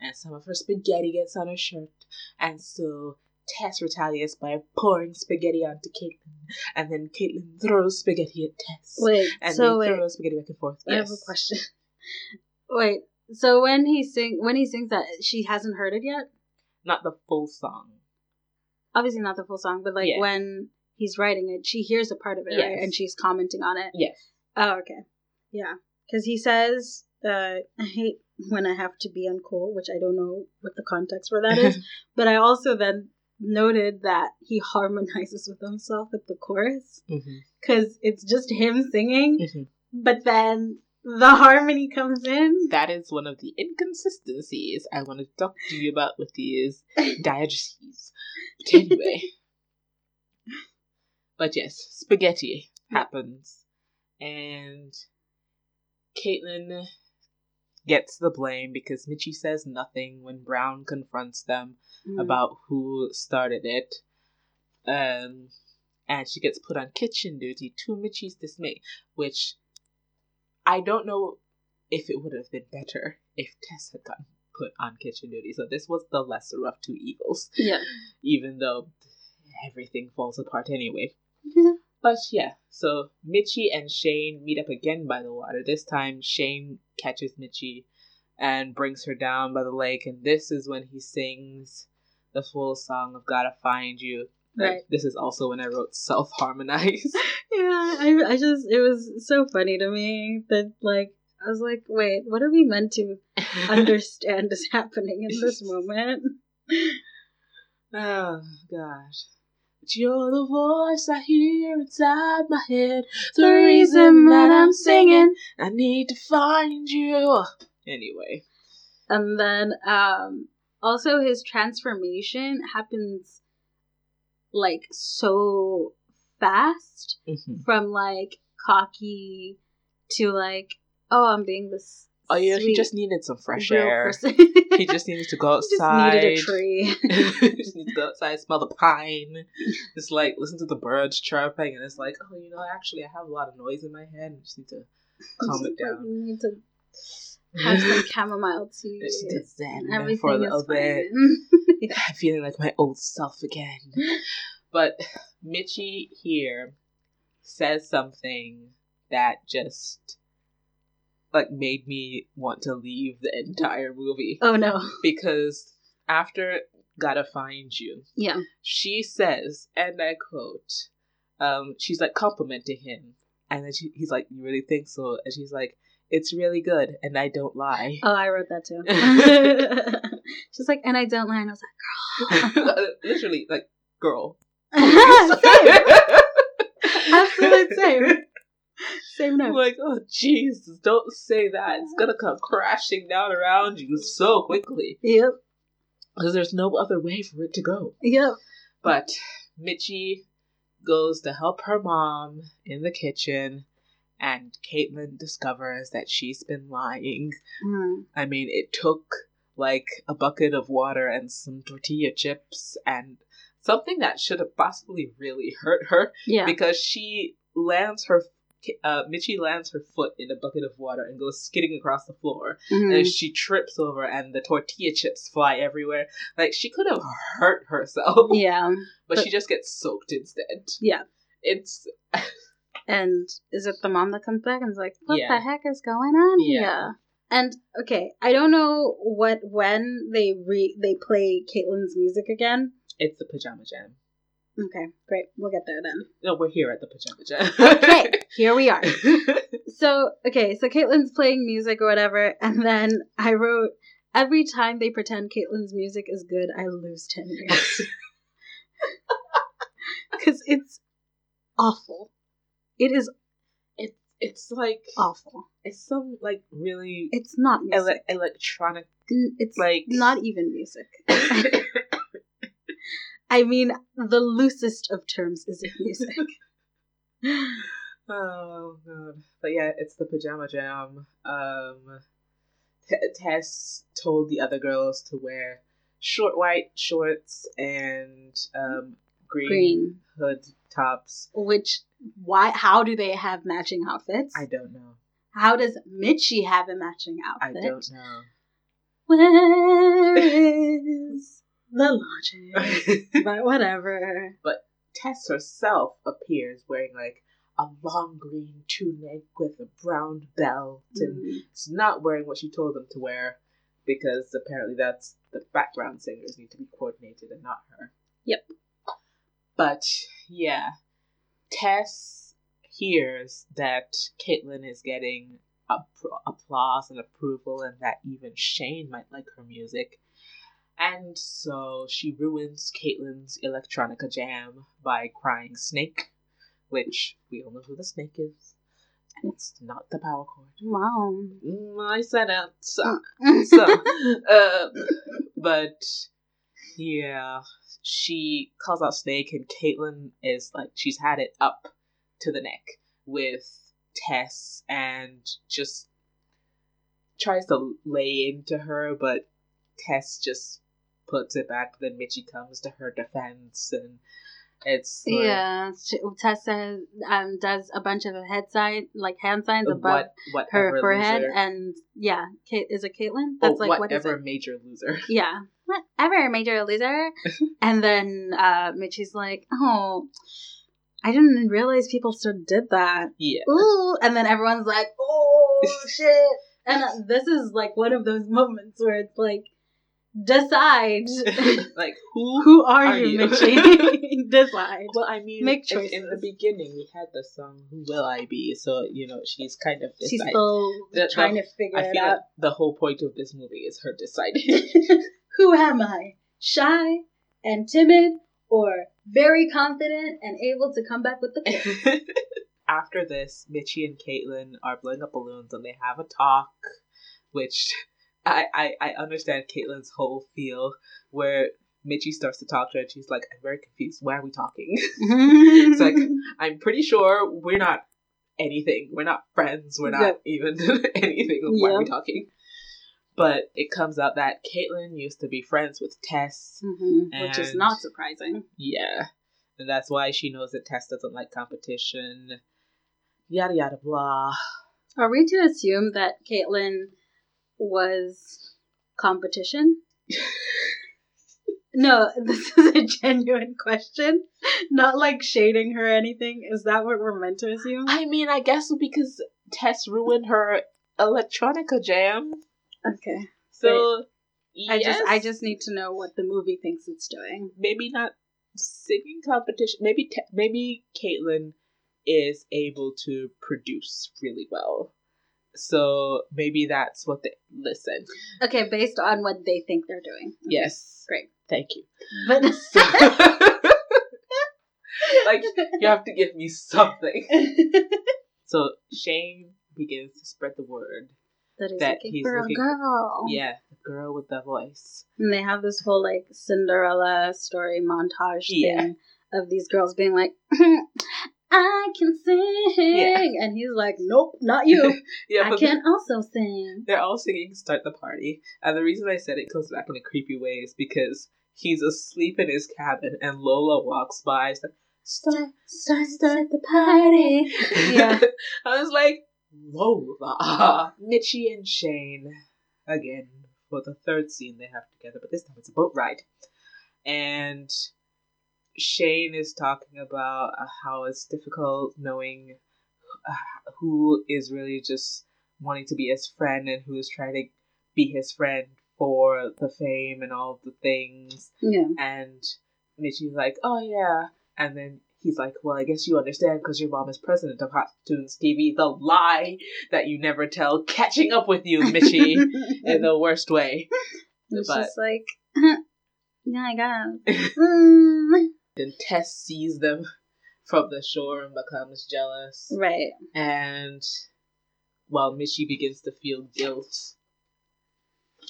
and some of her spaghetti gets on her shirt, and so Tess retaliates by pouring spaghetti onto Caitlyn, and then Caitlyn throws spaghetti at Tess, Wait. and so they wait. throw spaghetti back and forth. I have a question. Wait. So when he sing when he sings that she hasn't heard it yet. Not the full song. Obviously not the full song, but like Yeah. when he's writing it, she hears a part of it, right? And she's commenting on it. Yes. Oh, okay. Yeah. Because he says, uh, I hate when I have to be uncool, which I don't know what the context for that is. but I also then noted that he harmonizes with himself at the chorus because it's just him singing, hmm but then the harmony comes in. That is one of the inconsistencies I want to talk to you about with these diegeses. But anyway. but yes, spaghetti happens. And Caitlyn gets the blame because Mitchie says nothing when Brown confronts them Mm. about who started it. Um, and she gets put on kitchen duty to Mitchie's dismay, which I don't know if it would have been better if Tess had gotten put on kitchen duty. So this was the lesser of two evils, Yeah. even though everything falls apart anyway. But yeah, so Mitchie and Shane meet up again by the water. This time, Shane catches Mitchie and brings her down by the lake, and this is when he sings the full song of "Gotta Find You." Like, Right. This is also when I wrote "Self Harmonize." Yeah, I, I just, it was so funny to me that, like, I was like, wait, what are we meant to understand is happening in this moment? oh gosh. But you're the voice I hear inside my head. The reason that I'm singing. I need to find you. Anyway. And then, um, also his transformation happens, like, so fast Mhm. from, like, cocky to, like, oh, I'm being this. Oh yeah, he just needed some fresh air. He just needed to go outside. He just needed a tree. he just needs to go outside, smell the pine. Just like listen to the birds chirping, and it's like, oh, you know, actually, I have a lot of noise in my head. I just need to calm it down. You need to have some chamomile tea. Just to zen Everything for a is little bit. I'm feeling like my old self again. But Mitchie here says something that just like made me want to leave the entire movie oh no. because after Gotta Find You, Yeah. she says, and I quote, um, she's like complimenting him, and then she, he's like, "You really think so?" And she's like, "It's really good, and I don't lie." Oh, I wrote that too. She's like, and I don't lie. And I was like, girl. Literally, like, girl. same. Absolute same. Same I'm like, oh Jesus, don't say that. It's gonna come crashing down around you so quickly. Yep. Because there's no other way for it to go. Yep. But Mitchie goes to help her mom in the kitchen, and Caitlyn discovers that she's been lying. Mm. I mean, it took like a bucket of water and some tortilla chips and something that should have possibly really hurt her Yeah. because she lands her uh, Mitchie lands her foot in a bucket of water and goes skidding across the floor. Mhm. And she trips over, and the tortilla chips fly everywhere. Like she could have hurt herself, yeah. but, but- she just gets soaked instead. Yeah. It's And is it the mom that comes back and is like, "What Yeah. the heck is going on Yeah. here?" And okay, I don't know what when they re they play Caitlyn's music again. it's the pajama jam. Okay, great. We'll get there then. No, we're here at the pajama jam. Okay, here we are. So okay, so Caitlyn's playing music or whatever, and then I wrote every time they pretend Caitlyn's music is good, I lose ten years because it's awful. It is it, it's like awful. it's some like really It's not music. ele- electronic N- it's like not even music. I mean, the loosest of terms is music. Oh god. But yeah, it's the pajama jam. Um T- Tess told the other girls to wear short white shorts and um green, Green. hood tops. Which, why? How do they have matching outfits? I don't know. How does Mitchie have a matching outfit? I don't know. Where is the logic? but whatever. But Tess herself appears wearing like a long green tunic with a brown belt and Mm. is not wearing what she told them to wear because apparently that's the background singers need to be coordinated and not her. Yep. But yeah, Tess hears that Caitlyn is getting appro- applause and approval, and that even Shane might like her music. And so she ruins Caitlyn's electronica jam by crying Snake, which we all know who the snake is. And it's not the power chord. Wow. Mm, I said it. So, so uh, but yeah, she calls out Snake, and Caitlyn is like, she's had it up to the neck with Tess and just tries to lay into her, but Tess just puts it back. Then Mitchie comes to her defense, and it's like, yeah, she, Tessa um, does a bunch of head sign, like hand signs above what, her forehead, loser. and yeah, Kate is it Caitlyn? Oh, That's like what is whatever it? major loser. Yeah, whatever, major loser. and then uh, Mitchie's like, oh, I didn't realize people still did that. Yeah. Ooh, and then everyone's like, oh shit. And uh, this is like one of those moments where it's like, decide like who who are, Are you, you? Mitchie? decide. Well, I mean, Make in- In, the beginning, we had the song "Who Will I Be," so you know she's kind of She's still The- the- trying to figure I it feel out. like the whole point of this movie is her deciding. Who am I? Shy and timid, or very confident and able to come back with the? After this, Mitchie and Caitlyn are blowing up balloons, and they have a talk, which I I, I understand Caitlyn's whole feel where. Mitchie starts to talk to her and she's like, I'm very confused. Why are we talking? it's like- I'm pretty sure we're not anything. We're not friends. We're not Yep. even anything. Why are we talking? But it comes out that Caitlyn used to be friends with Tess. Mm-hmm. which is not surprising. Yeah. And that's why she knows that Tess doesn't like competition. Yada yada blah. Are we to assume that Caitlyn was competition? no, this is a genuine question. Not like shading her or anything. Is that what we're meant to assume? I mean, I guess because Tess ruined her electronica jam. Okay. So I just I just need to know what the movie thinks it's doing. maybe not singing competition. Maybe maybe Caitlyn is able to produce really well. So maybe that's what they listen. Okay, based on what they think they're doing. Yes. Great. Thank you. But like you have to give me something. So Shane begins to spread the word. that he's That looking he's for a girl. Yeah, the girl with the voice. And they have this whole like Cinderella story montage Yeah. thing of these girls being like, I can sing. And he's like, Nope, not you. Yeah, I can also sing. they're all singing "Start the Party," and the reason I said it comes back in a creepy way is because he's asleep in his cabin, and Lola walks by. Like, Start, start, start the party. Yeah. I was like, ah, Mitchie and Shane again for the third scene they have together, but this time it's a boat ride, and Shane is talking about uh, how it's difficult knowing uh, who is really just wanting to be his friend and who is trying to be his friend for the fame and all the things. Yeah. And Mitchie's like, oh yeah. And then he's like, well, I guess you understand because your mom is president of Hot Tunes TV. The lie that you never tell, catching up with you, Mitchie, in the worst way. It's But- just like, yeah, I guess. Mm. Then Tess sees them from the shore and becomes jealous. Right. And well, Mitchie begins to feel guilt.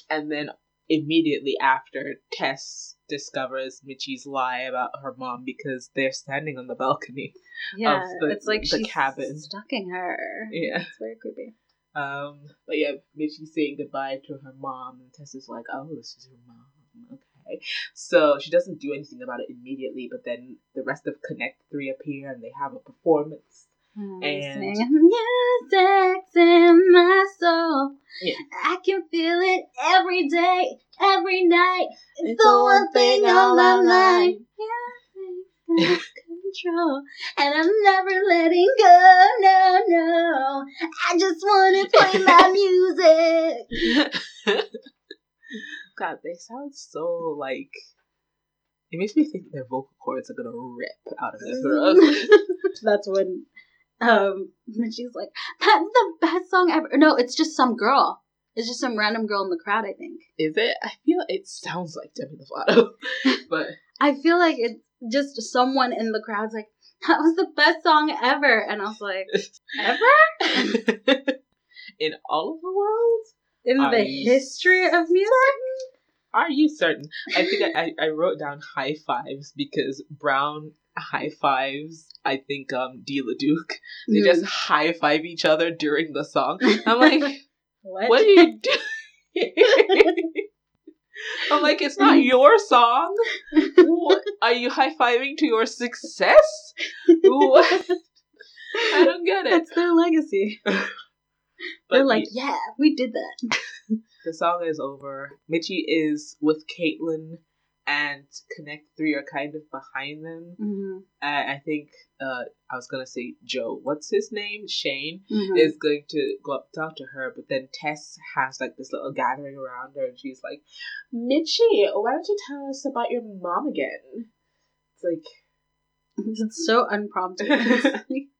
And then immediately after, Tess discovers Mitchie's lie about her mom because they're standing on the balcony. Yeah. the- it's like the she's cabin. stalking her. Yeah. It's very creepy. Um, but yeah, Mitchie's saying goodbye to her mom, and Tess is like, "Oh, this is your mom." So she doesn't do anything about it immediately, but then the rest of Connect Three appear, and they have a performance. And music's in my soul. Yeah. I can feel it every day, every night. It's, It's the one thing on my mind. Yeah, control, and I'm never letting go. No, no. I just wanna play my music. God, they sound so like. It makes me think their vocal cords are gonna rip out of their throats. That's when um when she's like, That's the best song ever. No, it's just some girl. It's just some random girl in the crowd, I think. is it? I feel it sounds like Demi Lovato, but I feel like it's just someone in the crowd's like, That was the best song ever. And I was like, Ever? in all of the world. In the history of music? Are you certain? I think I, I, wrote down high fives because Brown high fives. I think um Dee La Duke. They Mm. just high five each other during the song. I'm like, what? what are you doing? I'm like, it's not your song. What? Are you high fiving to your success? What? I don't get it. That's their legacy. But They're like, yeah, we did that. the song is over. Mitchie is with Caitlyn, and Connect Three are kind of behind them. Mm-hmm. I, I think uh, I was gonna say Joe. What's his name? Shane Mm-hmm. is going to go up talk to her, but then Tess has like this little gathering around her, and she's like, "Mitchie, why don't you tell us about your mom again?" It's like, It's so unprompted.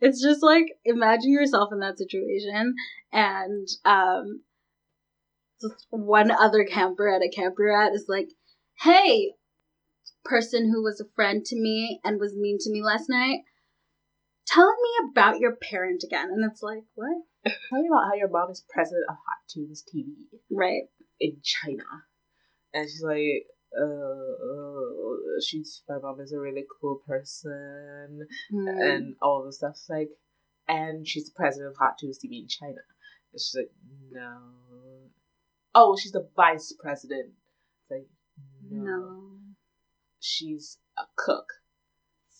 It's, just like imagine yourself in that situation and um just one other camper at a camperette is like, Hey, person who was a friend to me and was mean to me last night, tell me about your parent again. And it's like, What? tell me about how your mom is president of Hot Tunes TV. Right. in China. And she's like, uh, uh, she's my mom is a really cool person Hmm. and all the stuff like and she's the president of Hot Tunes TV in China. And she's like, no. Oh, she's the vice president. It's like, no. no. She's a cook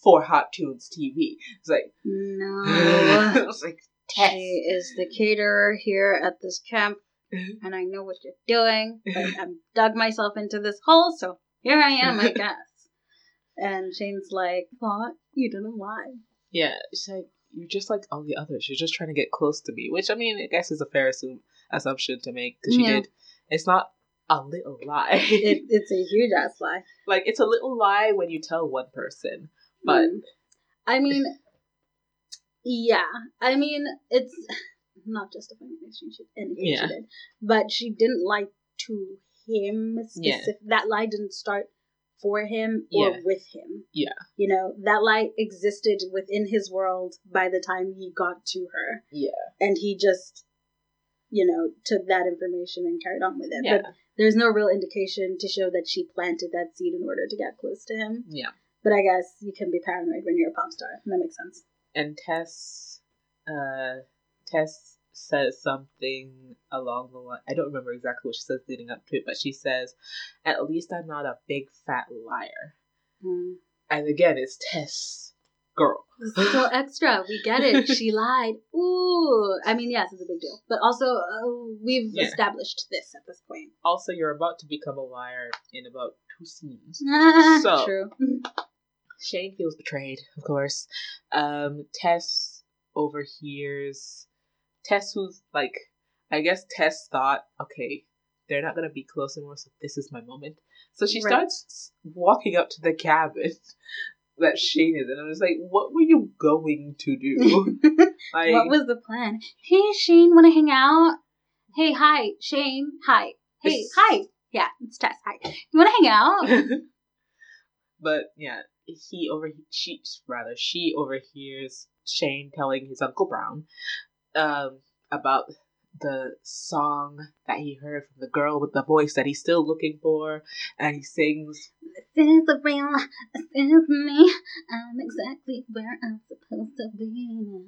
for Hot Tunes TV. It's like, No. it's like, Tess. She is the caterer here at this camp, and I know what you're doing, I've dug myself into this hole, so here I am, I guess. And Shane's like, What? you didn't lie. Yeah, she's like, you're just like all the others. You're just trying to get close to me, which I mean, I guess is a fair assume, assumption to make because she Yeah. did. It's not a little lie. It, it's a huge ass lie. like it's a little lie when you tell one person, but Mm. I mean, yeah. I mean, it's not justifying anything she, anything Yeah. she did, but she didn't lie to him. Yeah. That lie didn't start for him or Yeah. with him. Yeah. You know, that lie existed within his world by the time he got to her, yeah, and he just, you know, took that information and carried on with it. yeah, But there's no real indication to show that she planted that seed in order to get close to him. yeah. But I guess you can be paranoid when you're a pop star. That makes sense. And Tess, uh, Tess says something along the line. I don't remember exactly what she says leading up to it, but she says, "At least I'm not a big fat liar." Mm. And again, it's Tess, girl. so extra. We get it. She lied. Ooh. I mean, yes, it's a big deal. But also, uh, we've Yeah. established this at this point. Also, you're about to become a liar in about two scenes. So- True. Shane feels betrayed, of course. Um, Tess overhears. Tess, who's like, I guess Tess thought, okay, they're not gonna be close anymore, so this is my moment. So she Right. starts walking up to the cabin that Shane is in. I'm just like, what were you going to do? like, what was the plan? Hey, Shane, want to hang out? Hey, hi, Shane. Hi. Hey, hi. Yeah, it's Tess. Hi. You want to hang out? but yeah, he over she rather she overhears Shane telling his uncle Brown um about the song that he heard from the girl with the voice that he's still looking for, and he sings. This is the real. This is me. I'm exactly where I'm supposed to be now.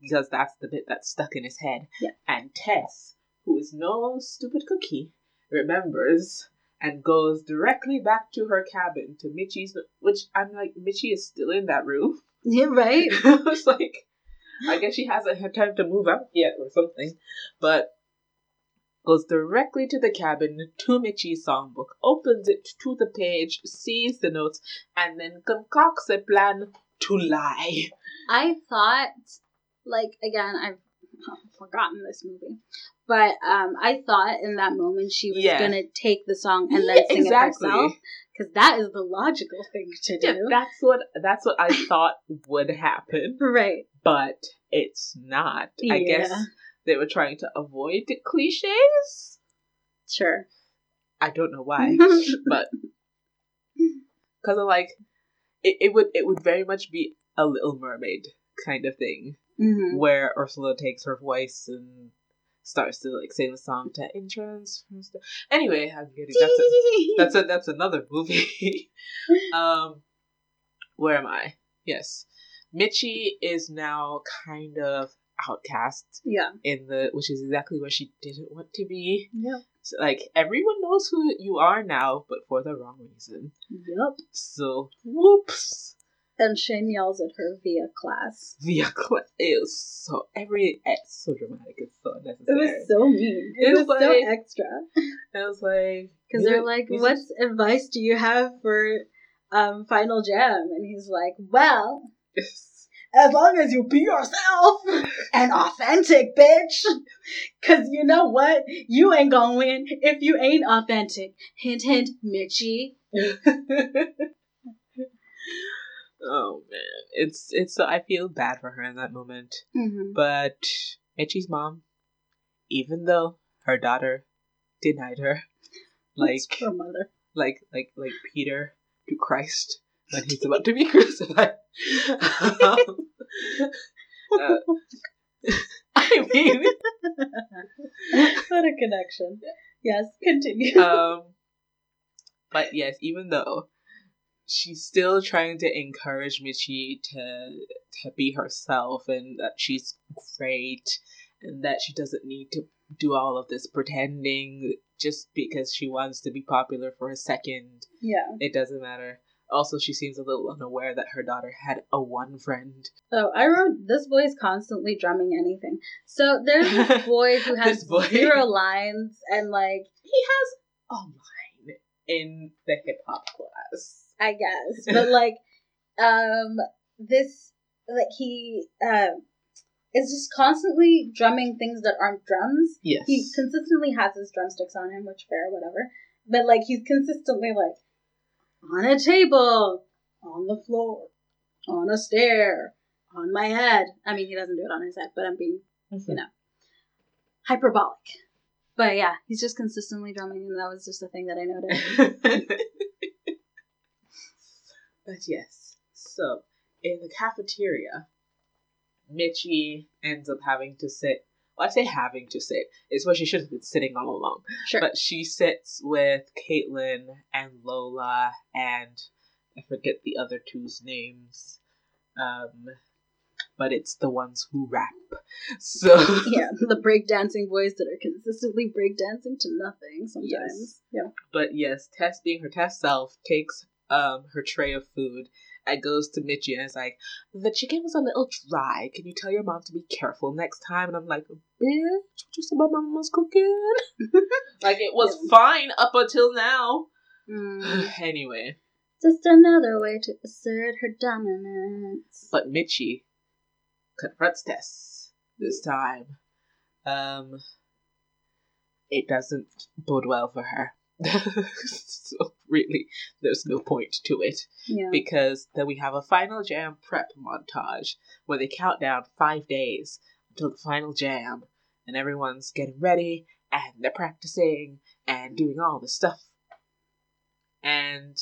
Because that's the bit that's stuck in his head. Yeah. And Tess, who is no stupid cookie, remembers and goes directly back to her cabin to Mitchie's, which I'm like, Mitchie is still in that room. Yeah, right. I was like, I guess she hasn't had time to move out yet or something. But goes directly to the cabin to Mitchie's songbook, opens it to the page, sees the notes, and then concocts a plan to lie. I thought, like, again, I've forgotten this movie, but um, I thought in that moment she was Yeah. gonna take the song and then Yeah, sing it herself because that is the logical thing to Yeah, do. that's what that's what I thought would happen, right. but it's not. I guess they were trying to avoid cliches. Sure. I don't know why. but because of like it, it would it would very much be a little mermaid kind of thing hmm where ursula takes her voice and starts to like sing the song to entrance anyway i'm getting that's a, that's a that's another movie. Um where am i? Yes. Mitchie is now kind of outcast yeah. in the which is exactly where she didn't want to be. So, like everyone knows who you are now but for the wrong reason. Yep. so, whoops. And Shane yells at her via class. Via class. it was so every it's so dramatic. It's so It was so mean. It It's was so like- extra. I was like, Because they're like, "What advice do you have for um, Final Jam?" And he's like, "Well, as long as you be yourself and authentic, bitch. Cause you know what? You ain't gonna win if you ain't authentic. Hint, hint, Mitchie. oh man, it's it's. I feel bad for her in that moment. Mm-hmm. But Mitchie's mom, even though her daughter denied her, like her mother. like like like Peter to Christ when he's about to be crucified. Um, uh, I mean, what a connection. Yes, continue. um, but yes, even though she's still trying to encourage Mitchie to to be herself and that she's great and that she doesn't need to do all of this pretending just because she wants to be popular for a second. yeah. It doesn't matter. Also, she seems a little unaware that her daughter had a one friend. So I wrote this boy is constantly drumming anything. So there's this boy who has boy. zero lines and like He has a line in the hip hop class. I guess. But like um this like he uh is just constantly drumming things that aren't drums. Yes. He consistently has his drumsticks on him, which fair, whatever. But like he's consistently like on a table, on the floor, on a stair, on my head. I mean he doesn't do it on his head, but I'm being you know hyperbolic. But yeah, he's just consistently drumming and that was just a thing that I noticed. but yes, so in the cafeteria, Mitchie ends up having to sit. Well, I say having to sit. It's where she should have been sitting all along. Sure. But she sits with Caitlyn and Lola and I forget the other two's names. Um, but it's the ones who rap. So yeah, the breakdancing boys that are consistently breakdancing to nothing sometimes. Yeah. But yes, Tess being her Tess self takes um her tray of food and goes to Mitchie and it's like, the chicken was a little dry. Can you tell your mom to be careful next time? And I'm like, bitch, what you said about my mama's cooking? like it was fine up until now. Mm. anyway, Just another way to assert her dominance. but Mitchie confronts Tess this time. Um, it doesn't bode well for her. so really, there's no point to it. Yeah. because then we have a final jam prep montage where they count down five days until the final jam and everyone's getting ready and they're practicing and doing all the stuff and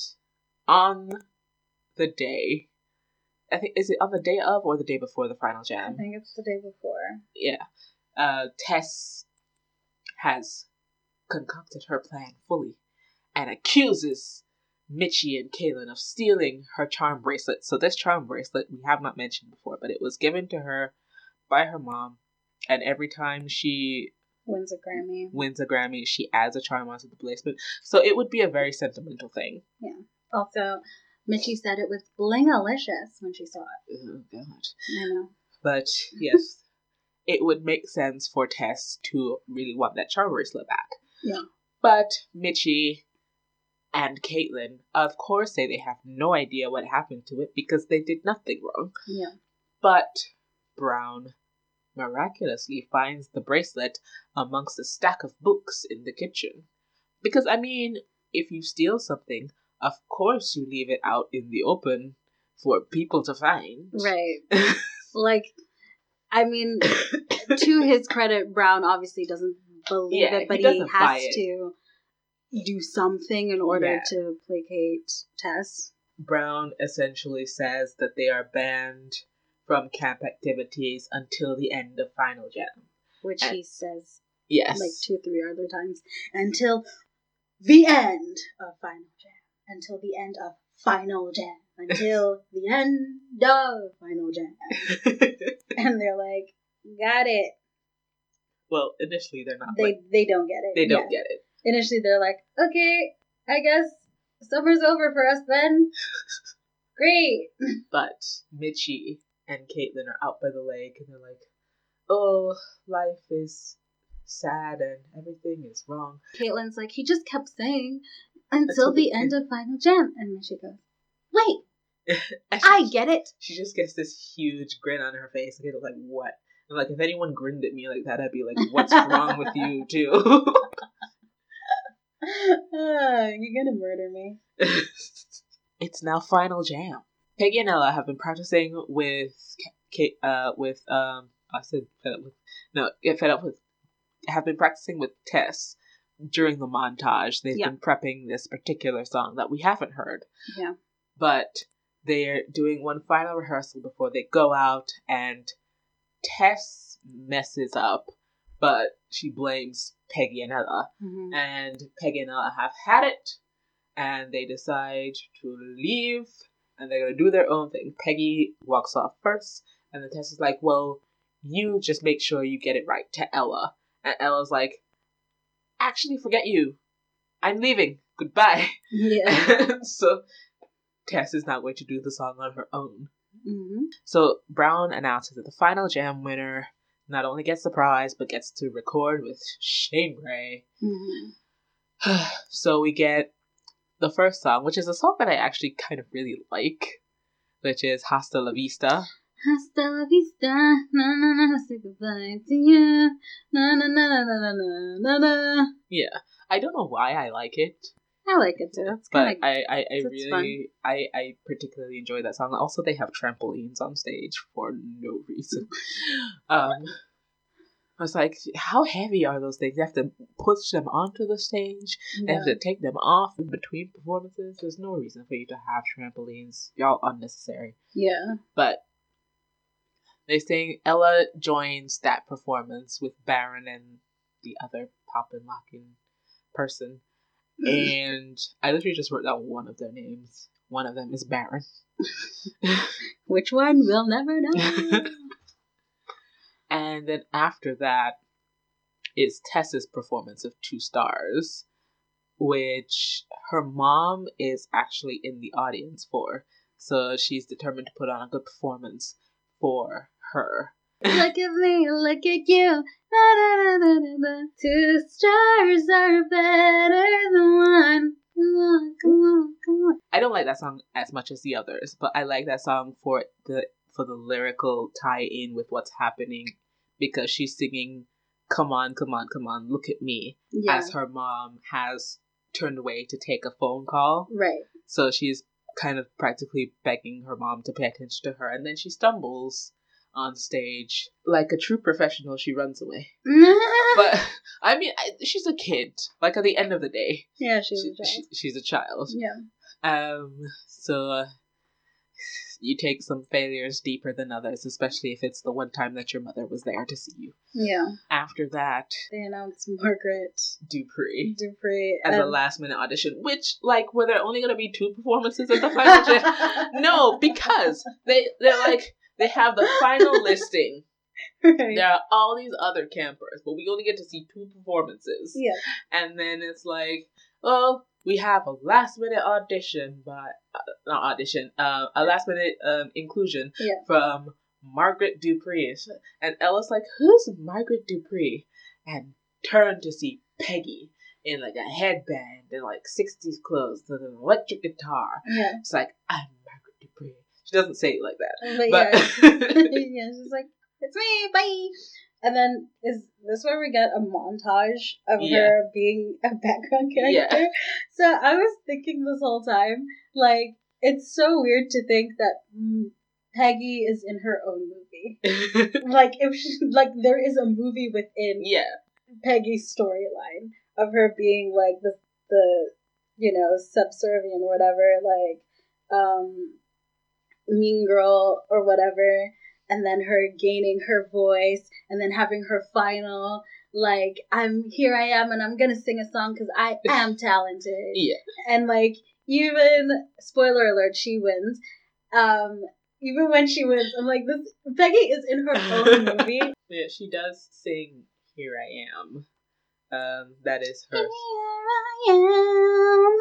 on the day i think is it on the day of or the day before the final jam? I think it's the day before. yeah uh tess has concocted her plan fully and accuses Mitchie and Caitlyn of stealing her charm bracelet. So this charm bracelet we have not mentioned before, but it was given to her by her mom, and every time she Wins a Grammy. wins a Grammy, she adds a charm onto the bracelet. So it would be a very sentimental thing. Yeah. Also, Mitchie said it was blingalicious when she saw it. Oh God! I know. But yes, it would make sense for Tess to really want that charm bracelet back. Yeah. But Mitchie and Caitlyn, of course, say they have no idea what happened to it because they did nothing wrong. Yeah. But Brown miraculously finds the bracelet amongst a stack of books in the kitchen. Because, I mean, if you steal something, of course you leave it out in the open for people to find. Right. like, I mean, to his credit, Brown obviously doesn't believe Yeah, it, but he he, has to do something in order Yeah. to placate Tess. Brown essentially says that they are banned from camp activities until the end of Final Jam. Which And- he says Yes. like two, three other times. Until the end of Final Jam. Until the end of Final Jam. Until the end of Final Jam. And they're like, got it. Well, initially they're not. They like, they don't get it. they don't Yeah. get it. Initially they're like, okay, I guess summer's over for us then. Great. But Mitchie and Caitlyn are out by the lake and they're like, oh, life is sad and everything is wrong. Caitlyn's like, he just kept saying until the end of Final Jam. And she goes, wait, And I get it. She just gets this huge grin on her face. And like, what? And like, if anyone grinned at me like that, I'd be like, what's wrong with you, too? Ah, you're gonna murder me. it's now final jam. Peggy and Ella have been practicing with Kate, uh, with um, I said fed up with no, get fed up with, have been practicing with Tess during the montage. They've Yeah. been prepping this particular song that we haven't heard. Yeah. But they're doing one final rehearsal before they go out, and Tess messes up, but she blames Peggy and Ella Mhm. and Peggy and Ella have had it, and they decide to leave, and they're gonna do their own thing. Peggy walks off first, and then Tess is like, "Well, you just make sure you get it right to Ella," and Ella's like, "Actually, forget you. I'm leaving. Goodbye." Yeah. so Tess is not going to do the song on her own. Hmm So Brown announces that the final jam winner not only gets the prize but gets to record with Shane Gray. hmm so we get the first song, which is a song that I actually kind of really like, which is Hasta la Vista. Hasta la vista, na na na, say goodbye to you, na na na na na na na na. Yeah, I don't know why I like it, I like it too. It's but kind of I, I, I really, I, I particularly enjoy that song. Also, they have trampolines on stage for no reason. um, I was like, how heavy are those things? You have to push them onto the stage. They have to take them off in between performances. There's no reason for you to have trampolines. Y'all unnecessary. yeah. But they sing Ella joins that performance with Barron and the other poppin' lockin' person. And I literally just wrote down one of their names. One of them is Barron. Which one? We'll never know. and then after that is Tessa's performance of Two Stars, which her mom is actually in the audience for. So she's determined to put on a good performance for her. Look at me, look at you. Na, na, na. Two stars are better than one. Come on, come on, come on. I don't like that song as much as the others, but I like that song for the for the lyrical tie in with what's happening because she's singing "Come on, come on, come on, look at me" Yeah, as her mom has turned away to take a phone call. right. So she's kind of practically begging her mom to pay attention to her, and then she stumbles on stage like a true professional. She runs away, but I mean, I, she's a kid. Like at the end of the day, yeah, she was she, a child. she, she's a child. Yeah. Um, so uh, you take some failures deeper than others, especially if it's the one time that your mother was there to see you. Yeah. After that, They announced Margaret Dupree Dupree as a last minute audition, which like were there only gonna be two performances at the final? no, because they they're like they have the final listing. Right. There are all these other campers, but we only get to see two performances. Yeah. And then it's like, oh, we have a last minute audition, but uh, not audition, uh, a last minute um, inclusion Yeah. from Margaret Dupree. And Ella's like, who's Margaret Dupree? And turned to see Peggy in like a headband and like 60s clothes with an electric guitar. Yeah. It's like, I'm Margaret Dupree. She doesn't say it like that. But, But yeah. yeah, she's like, it's me, bye. And then is this where we get a montage of Yeah. her being a background character? Yeah. So I was thinking this whole time, like, it's so weird to think that Peggy is in her own movie. Like, if she, like, there is a movie within yeah. Peggy's storyline of her being like the the you know subservient or whatever, like um mean girl or whatever, and then her gaining her voice and then having her final like I'm here I am and I'm gonna sing a song because I am talented Yeah. and like even spoiler alert she wins um even when she wins I'm like this Peggy is in her own movie Yeah, she does sing "Here I Am." Um, that is her. Here I am,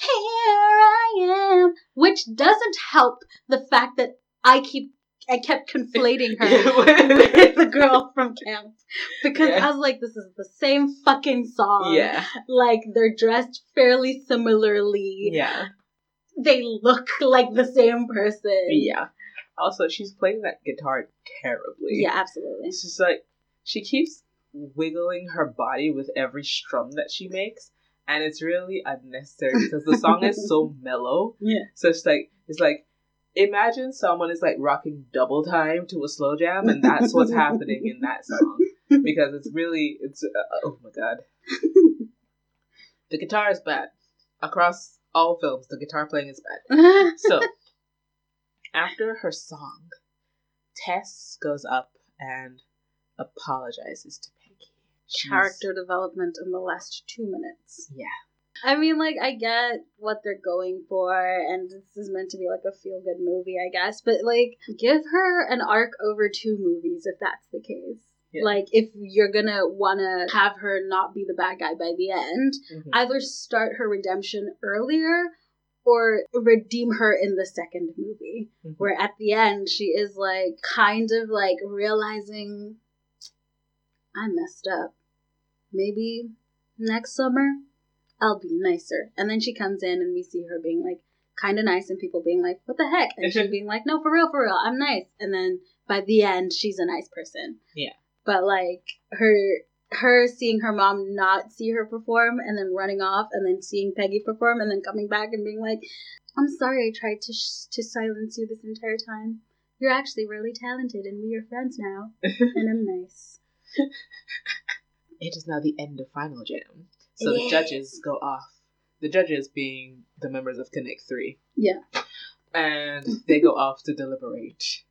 here I am, which doesn't help the fact that I keep I kept conflating her with the girl from camp because Yeah. I was like, this is the same fucking song. yeah, like they're dressed fairly similarly. yeah, They look like the same person. yeah. Also, she's playing that guitar terribly. yeah, absolutely. She's like she keeps wiggling her body with every strum that she makes, and it's really unnecessary because the song is so mellow. Yeah. So it's like it's like imagine someone is like rocking double time to a slow jam, and that's what's happening in that song because it's really it's uh, oh my god. The guitar is bad across all films. The guitar playing is bad. So after her song, Tess goes up and apologizes to Character development in the last two minutes. Yeah. I mean, like, I get what they're going for, and this is meant to be like a feel good movie, I guess, but like, give her an arc over two movies if that's the case. Yeah. Like, if you're gonna wanna have her not be the bad guy by the end, Mhm. either start her redemption earlier or redeem her in the second movie Mhm. where at the end she is like kind of like realizing I messed up. Maybe next summer I'll be nicer. And then she comes in and we see her being like kind of nice and people being like, what the heck? And she being like, no, for real, for real, I'm nice. And then by the end, she's a nice person. Yeah. But like her her seeing her mom not see her perform and then running off and then seeing Peggy perform and then coming back and being like, I'm sorry I tried to sh- to silence you this entire time. You're actually really talented and we are friends now. and I'm nice. It is now the end of Final Jam. So the judges go off. The judges being the members of Connect 3. Yeah. And they go off to deliberate.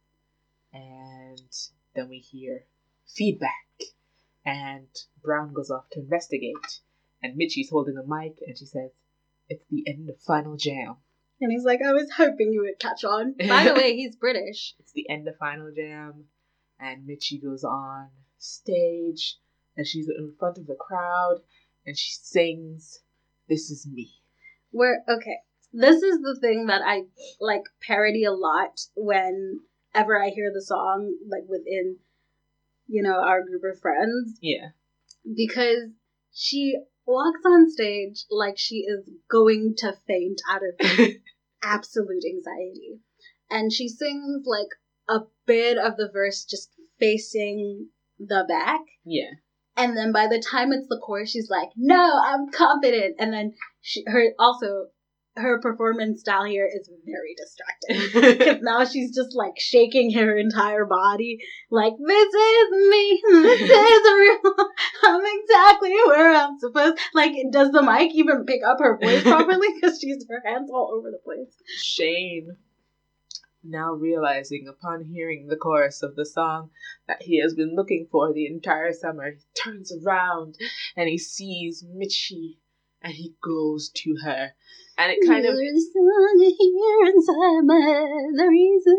And then we hear feedback. And Brown goes off to investigate. And Mitchie's holding a mic and she says, It's the end of Final Jam. And he's like, I was hoping you would catch on. By the way, he's British. It's the end of Final Jam, and Mitchie goes on stage, and she's in front of the crowd, and she sings, "This is me." Where okay. this is the thing that I like parody a lot whenever I hear the song, like within, you know, our group of friends, Yeah. because she walks on stage like she is going to faint out of absolute anxiety. And she sings like a bit of the verse just facing the back. yeah. And then by the time it's the chorus, she's like, "No, I'm confident." And then she, her also her performance style here is very distracting because now she's just like shaking her entire body, like, "This is me. This is real. I'm exactly where I'm supposed." Like, does the mic even pick up her voice properly? Because she's her hands all over the place. Shane, now realizing upon hearing the chorus of the song that he has been looking for the entire summer, he turns around and he sees Mitchie and he goes to her. And it kind of, You're song inside my head, the reason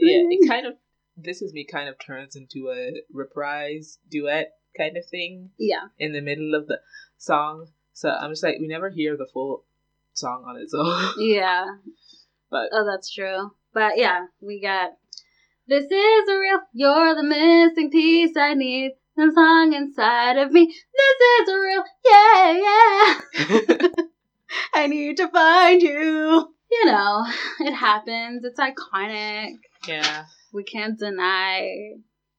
yeah, it kind of, this is me kind of turns into a reprise duet kind of thing yeah. in the middle of the song. So I'm just like, we never hear the full song on its own. Yeah. But- oh, that's true. But yeah, we got this is real. You're the missing piece I need. The song inside of me. This is real. Yeah, yeah. I need to find you. You know, it happens. It's iconic. yeah. We can't deny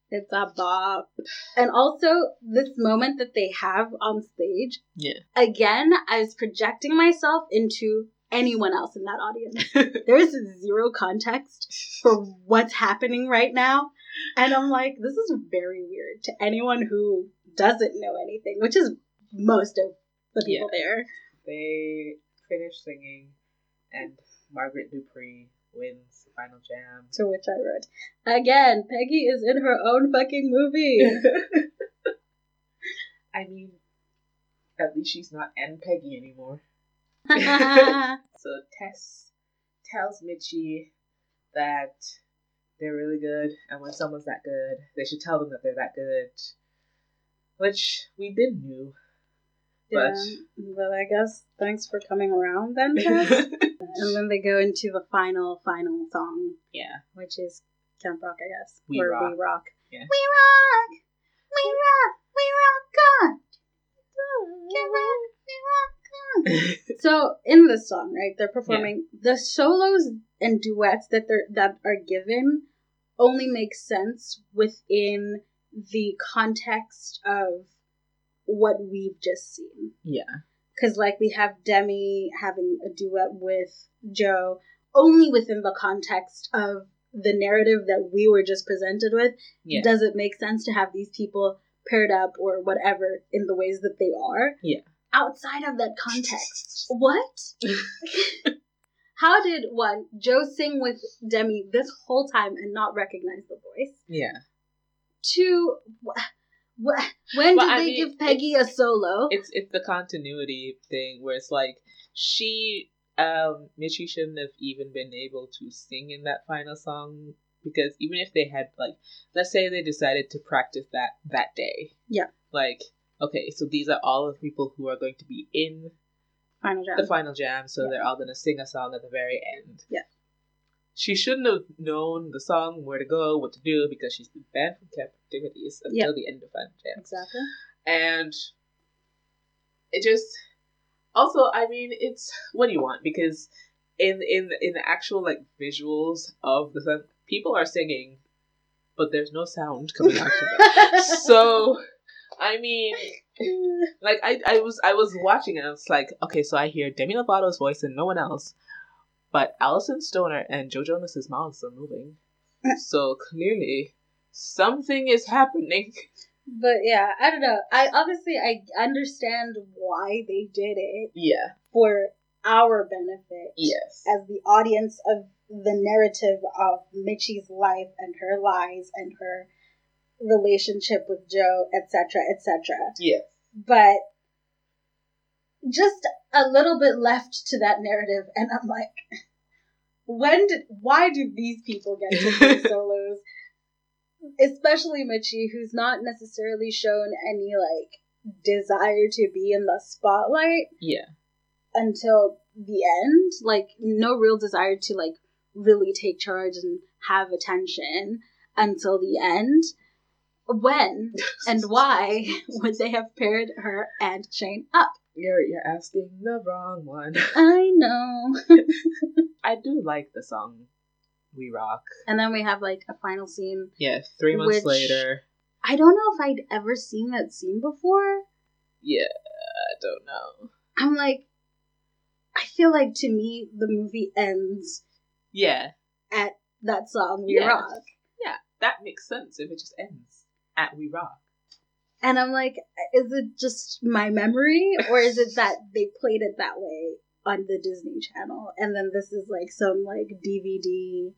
it's a bop. And also, this moment that they have on stage, Yeah. again, I was projecting myself into anyone else in that audience. There's zero context for what's happening right now. And I'm like, this is very weird to anyone who doesn't know anything, which is most of the people there. they finish singing, and Margaret Dupree wins the final jam. To which I wrote, again, Peggy is in her own fucking movie. I mean, at least she's not Anne Peggy anymore. Yeah, So Tess tells Mitchie that they're really good, and when someone's that good, they should tell them that they're that good. Which we did knew. But but I guess thanks for coming around then, Tess. and then they go into the final, final song, yeah, which is Camp Rock, I guess. We or Rock. We Rock. Yeah. We rock! We rock! We rock on! Camp Rock! We rock so in this song, right, they're performing the solos and duets that they're that are given only make sense within the context of what we've just seen. yeah, Because, like, we have Demi having a duet with Joe only within the context of the narrative that we were just presented with. yeah, Does it make sense to have these people paired up or whatever in the ways that they are? Yeah. Outside of that context. what? How did one, Joe sing with Demi this whole time and not recognize the voice? yeah. Two, wh- wh- when Well, did I they mean, give Peggy a solo? It's it's the continuity thing where it's like she um Mitchie shouldn't have even been able to sing in that final song because even if they had like let's say they decided to practice that that day. Yeah. Like okay, so these are all of the people who are going to be in Final jam. the final jam, so Yeah. they're all going to sing a song at the very end. Yeah. She shouldn't have known the song, where to go, what to do, because she's been banned from camp activities until Yeah. the end of final jam Exactly. and it just also i mean it's what do you want because in in in the actual like visuals of the song people are singing but there's no sound coming out of them so i mean like I, I was i was watching and i was like okay so i hear demi lovato's voice and no one else but Alyson Stoner and Joe Jonas's mouths are moving. So clearly something is happening. But yeah, I don't know. I obviously I understand why they did it Yeah. for our benefit Yes. as the audience of the narrative of Mitchie's life and her lies and her relationship with Joe, etc., etc. Yes. But just a little bit left to that narrative, and I'm like, when did? Why do these people get to do solos? Especially Mitchie, who's not necessarily shown any like desire to be in the spotlight Yeah. until the end. Like no real desire to like really take charge and have attention until the end. When and why would they have paired her and Shane up? You're you're asking the wrong one. I know. I do like the song "We Rock." and then we have like a final scene. Yeah, three months later. I don't know if I'd ever seen that scene before. Yeah, I don't know. I'm like, I feel like to me the movie ends Yeah, at that song "We Yeah. Rock," Yeah, that makes sense if it just ends at "We Rock." and I'm like, is it just my memory, or is it that they played it that way on the Disney Channel, and then this is like some like DVD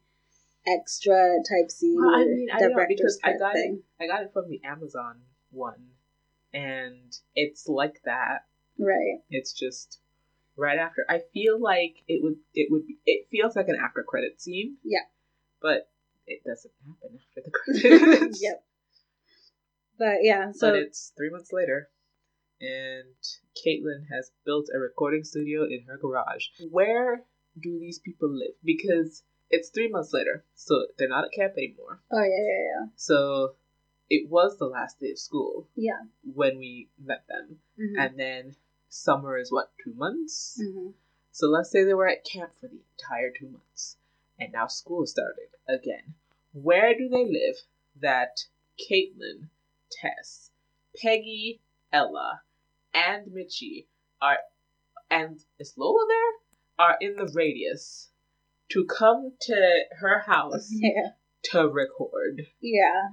extra type C Well, I mean, I don't know, because I got it- I got it from the Amazon one, and it's like that. right? It's just right after. I feel like it would. It would. Be, it feels like an after credit scene. Yeah. but it doesn't happen after the credits. yep. But yeah, so but it's three months later, and Caitlyn has built a recording studio in her garage. Where do these people live? Because it's three months later, so they're not at camp anymore. oh yeah, yeah, yeah. So it was the last day of school yeah, when we met them. Mhm. and then summer is what two months. Mhm. So let's say they were at camp for the entire two months, and now school started again. Where do they live that Caitlyn, Tess, Peggy, Ella, and Mitchie are, and is Lola there? Are in the radius to come to her house yeah, to record. yeah.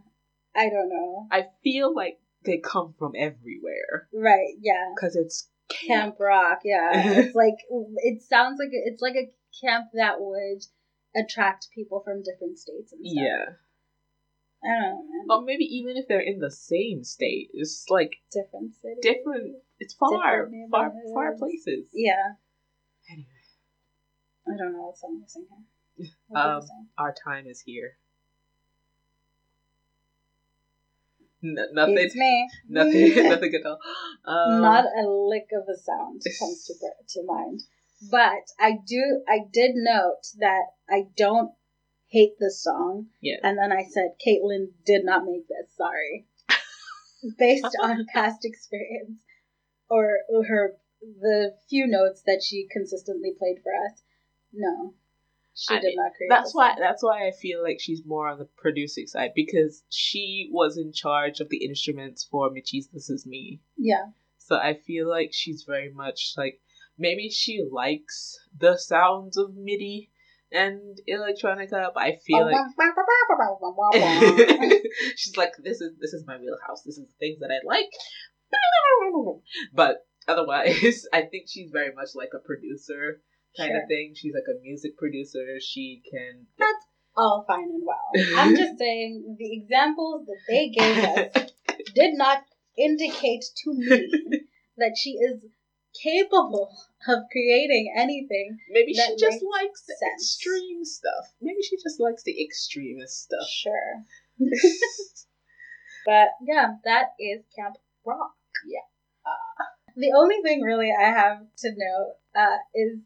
I don't know. I feel like they come from everywhere Right? Yeah. because it's camp. Camp Rock. Yeah, it's like it sounds like it's like a camp that would attract people from different states and stuff. Yeah. I don't know, man. Or maybe even if they're in the same state, it's like different cities. different. It's far, Different far, far places. Yeah, Anyway, I don't know what song you're singing. What Um, sing? our time is here. N- nothing, It's me. nothing, nothing at all. Um, Not a lick of a sound comes to to mind. But I do. I did note that I don't hate the song, Yeah. and then I said Caitlyn did not make this. Sorry, based on past experience or her the few notes that she consistently played for us. No, she I did mean, not create. That's why. song. That's why I feel like she's more on the producing side because she was in charge of the instruments for Mitchie's "This Is Me." Yeah. So I feel like she's very much like maybe she likes the sounds of MIDI and electronica, but I feel like she's like this is this is my wheelhouse. This is the things that I like. But otherwise, I think she's very much like a producer kind Sure. of thing. She's like a music producer. She can That's all fine and well. I'm just saying the examples that they gave us did not indicate to me that she is capable of creating anything. Maybe she just likes the sense. extreme stuff. Maybe she just likes the extremist stuff. Sure. But yeah, that is Camp Rock. Yeah. Uh, the only thing really I have to note uh, is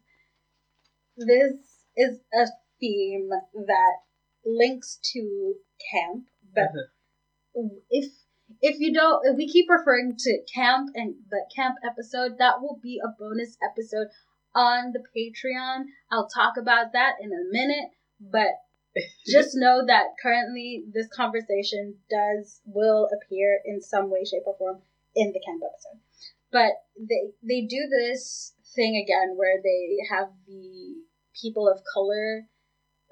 this is a theme that links to camp, but if if you don't if we keep referring to camp and the camp episode that will be a bonus episode on the patreon. I'll talk about that in a minute but just know that currently this conversation does will appear in some way shape or form in the camp episode. But they they do this thing again where they have the people of color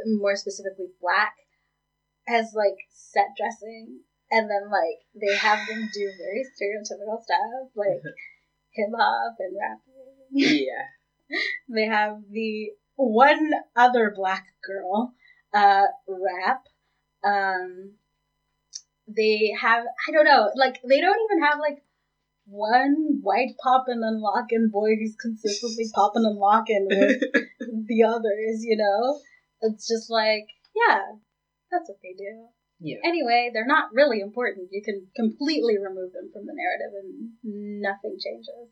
more specifically black as like set dressing and then like they have them do very stereotypical stuff like hip hop and rapping. Yeah. they have the one other black girl uh rap. Um they have i don't know like they don't even have like one white poppin' and lockin' boy who's consistently poppin' and lockin' with the others you know? It's just like yeah that's what they do Yeah. anyway they're not really important you can completely remove them from the narrative and nothing changes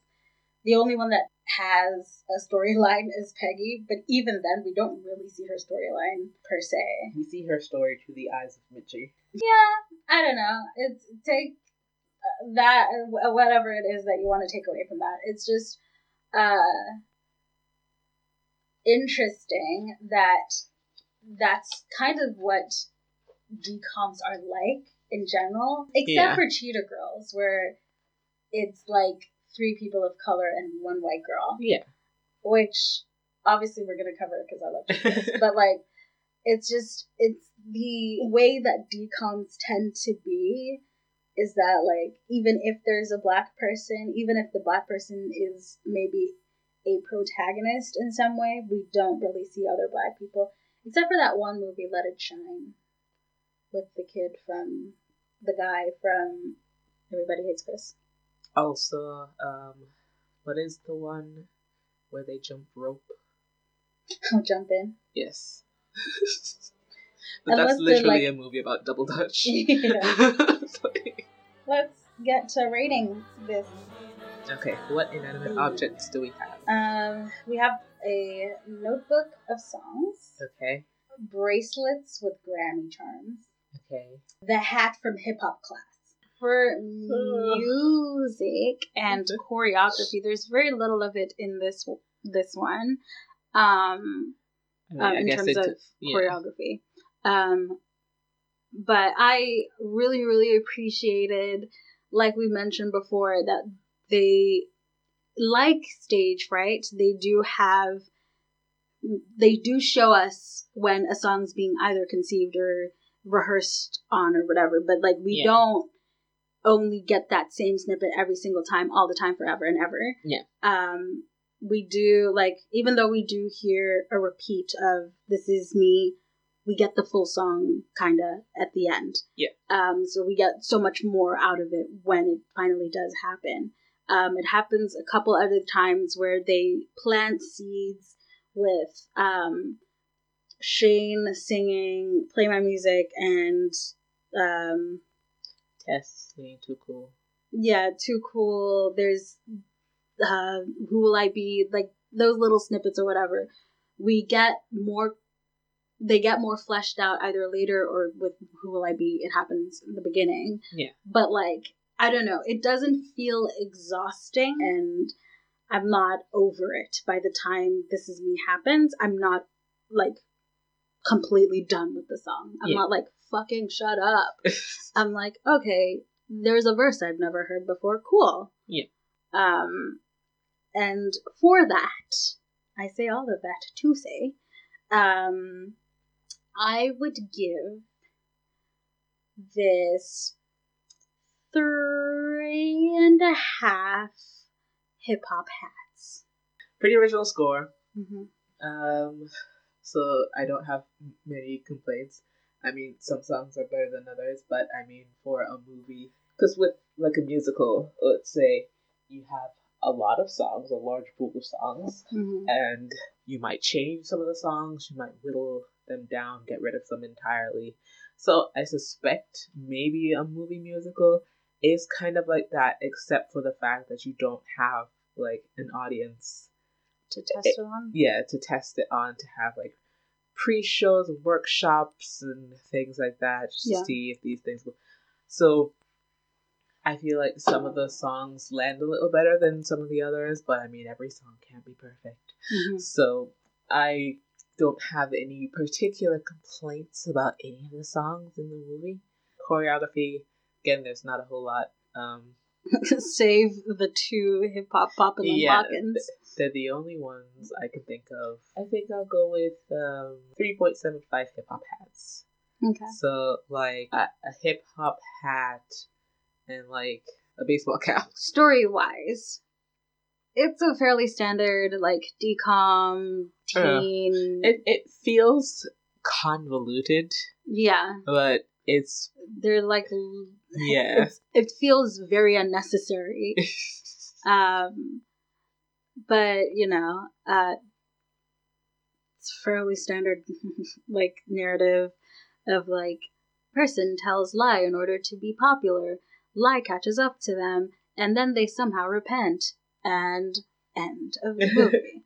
The only one that has a storyline is Peggy, but even then, we don't really see her storyline per se. We see her story through the eyes of Mitchie. Yeah, I don't know. It's take uh, that uh, whatever it is that you want to take away from that. It's just uh interesting that that's kind of what decoms are like in general, except Yeah. for Cheetah Girls, where it's like three people of color and one white girl, Yeah. which obviously we're gonna cover because I love Cheetah Girls, but like it's just it's the way that decoms tend to be is that like even if there's a black person, even if the black person is maybe a protagonist in some way, we don't really see other black people except for that one movie, Let It Shine, with the kid from the guy from Everybody Hates Chris. Also, um, what is the one where they jump rope? I'll jump in. Yes. but Unless that's literally like- a movie about double dutch. Let's get to rating this. okay, what inanimate objects do we have? Um, we have a notebook of songs, Okay, bracelets with Grammy charms, okay. the hat from hip hop class. For music and choreography, there's very little of it in this this one. Um, I mean, um, in terms it- of yeah. choreography. Um, but I really, really appreciated, like we mentioned before, that they like stage fright. They do have, they do show us when a song's being either conceived or rehearsed on or whatever. But like we Yeah. don't only get that same snippet every single time, all the time, forever and ever. Yeah. Um, we do like even though we do hear a repeat of "This is me," we get the full song kind of at the end. Yeah. Um, so we get so much more out of it when it finally does happen. Um, it happens a couple other times where they plant seeds with um, Shane singing "Play My Music" and um, Tess being too cool. yeah, too cool. There's uh, who will I be? Like those little snippets or whatever. We get more. They get more fleshed out either later or with who will I be. It happens in the beginning. Yeah. But like I don't know, it doesn't feel exhausting, and I'm not over it by the time this is me happens. I'm not like completely done with the song. I'm Yeah. not like fucking shut up. I'm like, okay, there's a verse I've never heard before. Cool. Yeah. Um, and for that, I say all of that to say, um, I would give this three and a half hip hop hats. Pretty original score. Mm-hmm. Um, so I don't have many complaints. I mean, some songs are better than others, but I mean, for a movie, because with like a musical, let's say you have a lot of songs, a large pool of songs, Mm-hmm. and you might change some of the songs, you might whittle them down, get rid of them entirely. So I suspect maybe a movie musical is kind of like that, except for the fact that you don't have like an audience To test it on. yeah, to test it on, to have like pre-shows, workshops, and things like that, just Yeah. to see if these things will. So, I feel like some of the songs land a little better than some of the others, but I mean, every song can't be perfect. Mhm. So, I don't have any particular complaints about any of the songs in the movie. Choreography, again, there's not a whole lot. Um, Save the two hip hop poppin' and Yeah, Lockins. They're the only ones I can think of. I think I'll go with um, 3.75 hip hop hats. Okay. So, like, a, a hip hop hat and, like, a baseball cap. story wise, it's a fairly standard like decom Uh, teen. It, it feels convoluted, yeah, but it's, they're like yeah. it feels very unnecessary. Um, but you know, uh, it's fairly standard like narrative of like person tells lie in order to be popular. Lie catches up to them, and then they somehow repent. And end of the movie.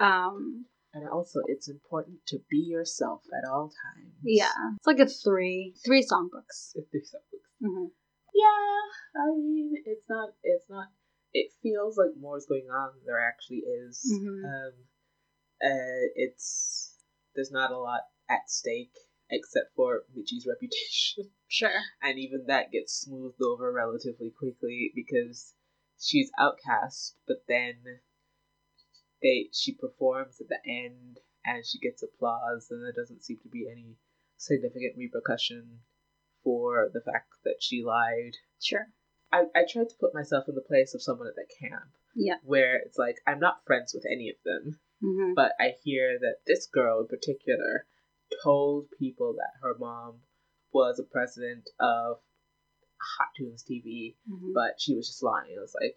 um, and also, it's important to be yourself at all times. yeah, it's like a three three songbooks. If there's something. hmm Yeah, I mean, it's not. It's not. It feels like more is going on than there actually is. Mhm. Um, uh, it's there's not a lot at stake except for Mitchie's reputation, Sure. and even that gets smoothed over relatively quickly because she's outcast, but then they she performs at the end and she gets applause, and there doesn't seem to be any significant repercussion for the fact that she lied. Sure. I, I tried to put myself in the place of someone at that camp. Yeah. Where it's like, I'm not friends with any of them, hmm but I hear that this girl in particular told people that her mom was a president of Hot Tunes TV, hmm but she was just lying. I was like,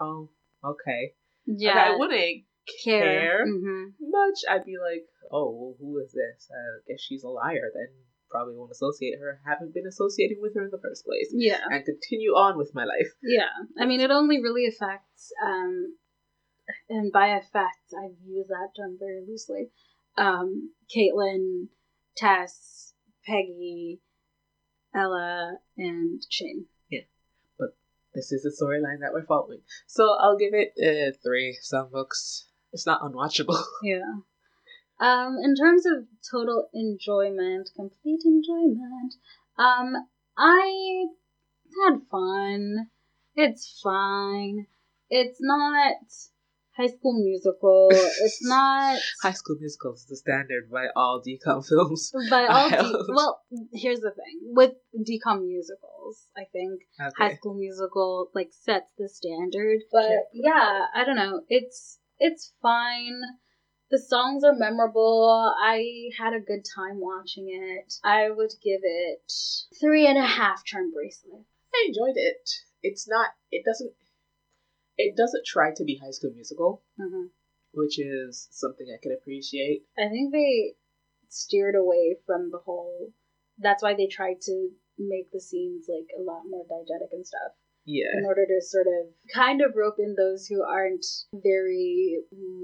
oh, okay. Like, Yeah. I wouldn't care. care hmm much. I'd be like, oh, well, who is this? I guess she's a liar then. Probably won't associate her. Haven't been associating with her in the first place. Yeah. And continue on with my life. Yeah, I mean, it only really affects, um, and by affects, I use that term very loosely. Um, Caitlyn, Tess, Peggy, Ella, and Shane. Yeah. But this is the storyline that we're following. So I'll give it uh, three songbooks. It's not unwatchable. Yeah. Um, in terms of total enjoyment, complete enjoyment, um, I had fun. It's fine. It's not High School Musical. It's not High School Musical is the standard by all decom films. by all. De- well, here's the thing with decom musicals. I think High School Musical like sets the standard. But Okay. yeah, I don't know. It's it's fine. The songs are memorable. I had a good time watching it. I would give it three and a half charm bracelets. I enjoyed it. It's not. It doesn't. It doesn't try to be High School Musical, hmm which is something I can appreciate. I think they steered away from the whole. That's why they tried to make the scenes like a lot more diegetic and stuff. Yeah. in order to sort of kind of rope in those who aren't very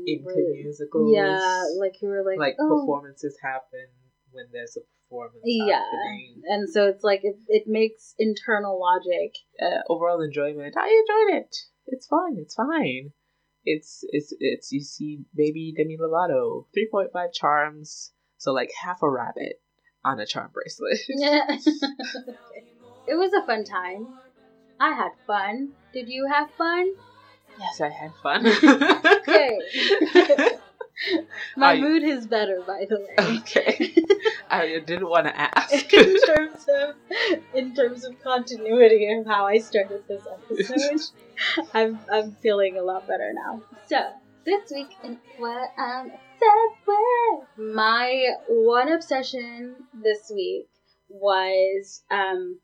Into really- musicals. yeah, like who are like, like oh. performances happen when there's a performance Yeah. happening. and so it's like it, it makes internal logic. Uh, overall enjoyment. I enjoyed it. It's fun. It's fine. It's it's it's you see baby Demi Lovato three point five charms, so like half a rabbit on a charm bracelet. Yeah, it was a fun time. I had fun. Did you have fun? yes, I had fun. Okay. My I- mood is better, by the way. okay. I didn't want to ask. in terms of in terms of continuity of how I started this episode, I'm I'm feeling a lot better now. So this week in what I'm obsessed with, my one obsession this week was um,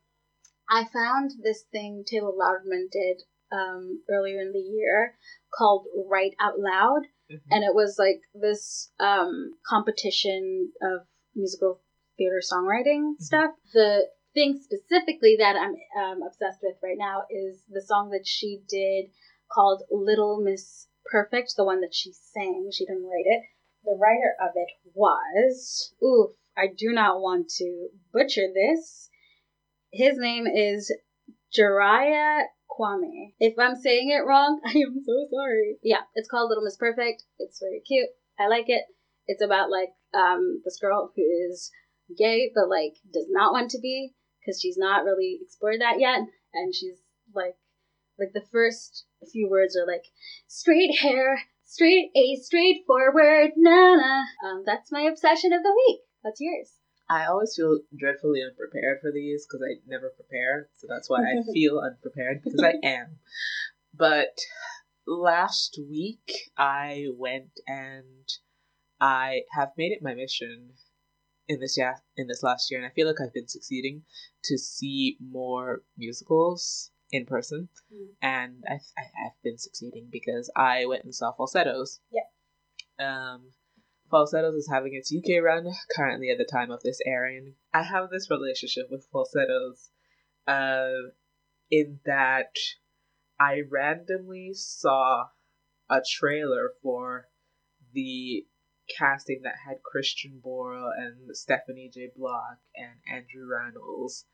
I found this thing Taylor Louderman did um, earlier in the year called Write Out Loud Mhm. and it was like this um, competition of musical theater songwriting stuff. The thing specifically that I'm um, obsessed with right now is the song that she did called Little Miss Perfect, the one that she sang. She didn't write it. The writer of it was, oof, I do not want to butcher this. His name is Jariah Kwame. If I'm saying it wrong, I am so sorry. Yeah, it's called Little Miss Perfect. It's very cute. I like it. It's about like um this girl who is gay but like does not want to be because she's not really explored that yet, and she's like like the first few words are like straight hair, straight A, straightforward, na na. Um, that's my obsession of the week. What's yours? I always feel dreadfully unprepared for these because I never prepare, so that's why I feel unprepared because I am. But last week I went and I have made it my mission in this yeah in this last year, and I feel like I've been succeeding to see more musicals in person, Mm. and I, I I've been succeeding because I went and saw Falsettos. Yeah. Um, Falsettos is having its UK run currently at the time of this airing. I have this relationship with Falsettos, uh, in that I randomly saw a trailer for the casting that had Christian Borle and Stephanie J. Block and Andrew Rannells.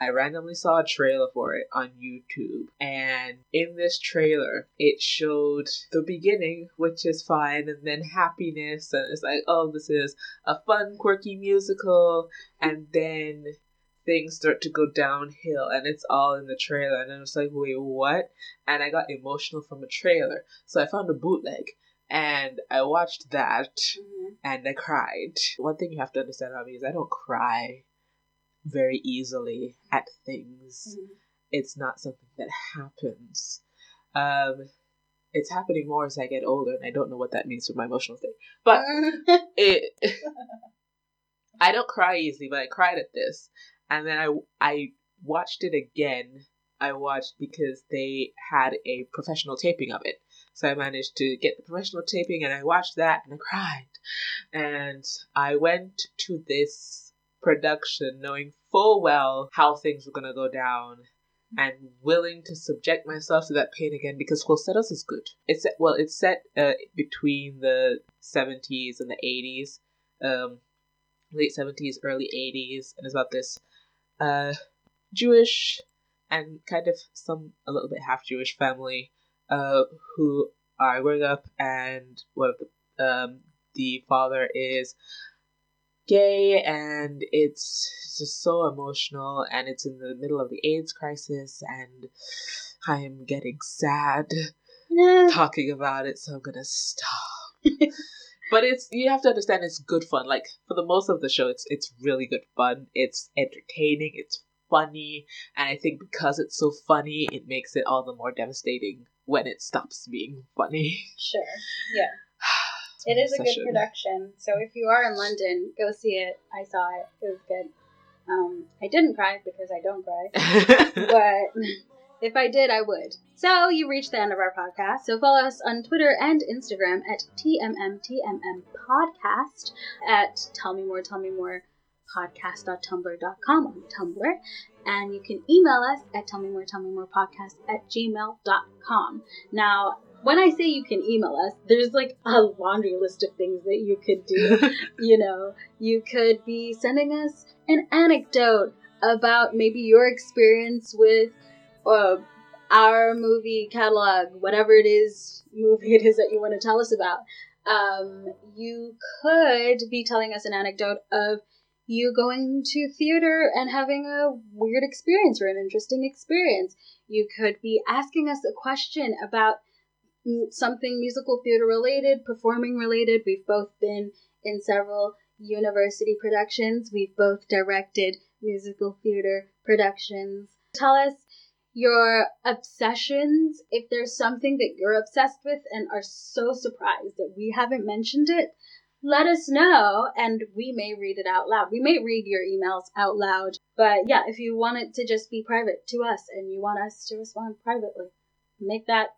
I randomly saw a trailer for it on YouTube, and in this trailer, it showed the beginning, which is fine, and then happiness, and it's like, oh, this is a fun, quirky musical, and then things start to go downhill and it's all in the trailer and I was like wait what and I got emotional from a trailer so I found a bootleg and I watched that mm-hmm. and I cried. One thing you have to understand about me is I don't cry very easily at things. Mm-hmm. It's not something that happens. Um, it's happening more as I get older, and I don't know what that means for my emotional state. But it, I don't cry easily, but I cried at this, and then I I watched it again. I watched because they had a professional taping of it, so I managed to get the professional taping and I watched that and I cried. And I went to this production knowing full well how things were going to go down and willing to subject myself to that pain again because Falsettos is good. It's well, it's set uh, between the 70s and the 80s, um, late 70s, early 80s, and it's about this uh, Jewish and kind of some a little bit half Jewish family uh, who are growing up, and one of the um, the father is gay, and it's just so emotional, and it's in the middle of the AIDS crisis, and I am getting sad talking about it, so I'm gonna stop. but it's you have to understand it's good fun. Like for the most of the show, it's it's really good fun. It's entertaining. It's funny, and I think because it's so funny, it makes it all the more devastating when it stops being funny. Sure. Yeah. It is a good production. So if you are in London, go see it. I saw it. It was good. Um, I didn't cry because I don't cry, but if I did, I would. So you reached the end of our podcast. So follow us on Twitter and Instagram at TMMTMM Podcast at Tell Me More, Tell Me More podcast.tumblr.com on Tumblr. And you can email us at tellmemore, at gmail.com. Now, when I say you can email us, there's like a laundry list of things that you could do. you know, you could be sending us an anecdote about maybe your experience with uh, our movie catalog, whatever it is, movie it is that you want to tell us about. Um, you could be telling us an anecdote of you going to theater and having a weird experience or an interesting experience. You could be asking us a question about something musical theater related, performing related. We've both been in several university productions, we've both directed musical theater productions. Tell us your obsessions, if there's something that you're obsessed with and are so surprised that we haven't mentioned it, let us know and we may read it out loud. We may read your emails out loud. But yeah, if you want it to just be private to us and you want us to respond privately, make that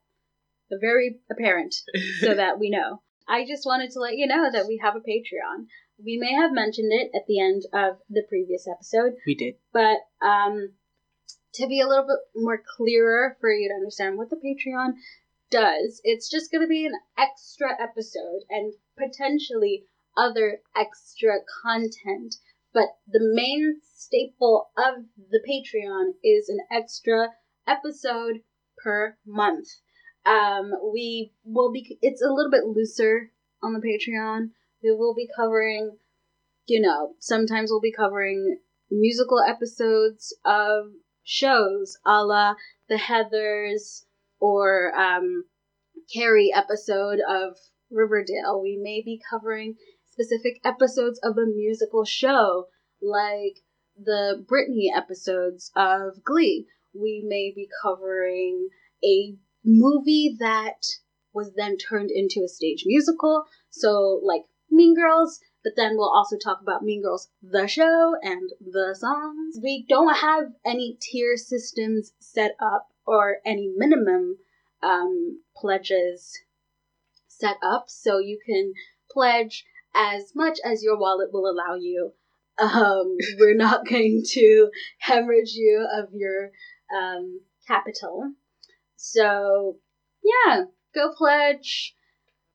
very apparent so that we know. I just wanted to let you know that we have a Patreon. We may have mentioned it at the end of the previous episode. We did. But um to be a little bit more clearer for you to understand what the Patreon does, it's just going to be an extra episode and potentially other extra content. But the main staple of the Patreon is an extra episode per month. Um, we will be, it's a little bit looser on the Patreon. We will be covering, you know, sometimes we'll be covering musical episodes of shows a la The Heathers or um, Carrie episode of Riverdale. We may be covering specific episodes of a musical show, like the Britney episodes of Glee. We may be covering a movie that was then turned into a stage musical, so like Mean Girls, but then we'll also talk about Mean Girls, the show, and the songs. We don't have any tier systems set up or any minimum um, pledges set up, so you can pledge as much as your wallet will allow you. Um, we're not going to hemorrhage you of your um, capital. So, yeah, go pledge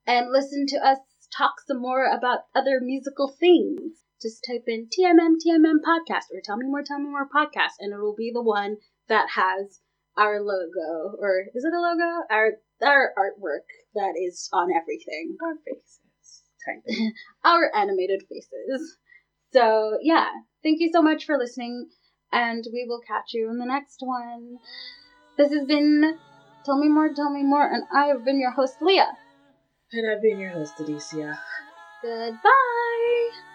and listen to us talk some more about other musical things. Just type in TMM TMM podcast or Tell Me More Tell Me More podcast, and it will be the one that has our logo, or is it a logo? Our our artwork that is on everything. Our faces. Kind our animated faces. So yeah, thank you so much for listening, and we will catch you in the next one. This has been Tell me more, tell me more, and I have been your host, Leah. And I've been your host, Adicia. Goodbye.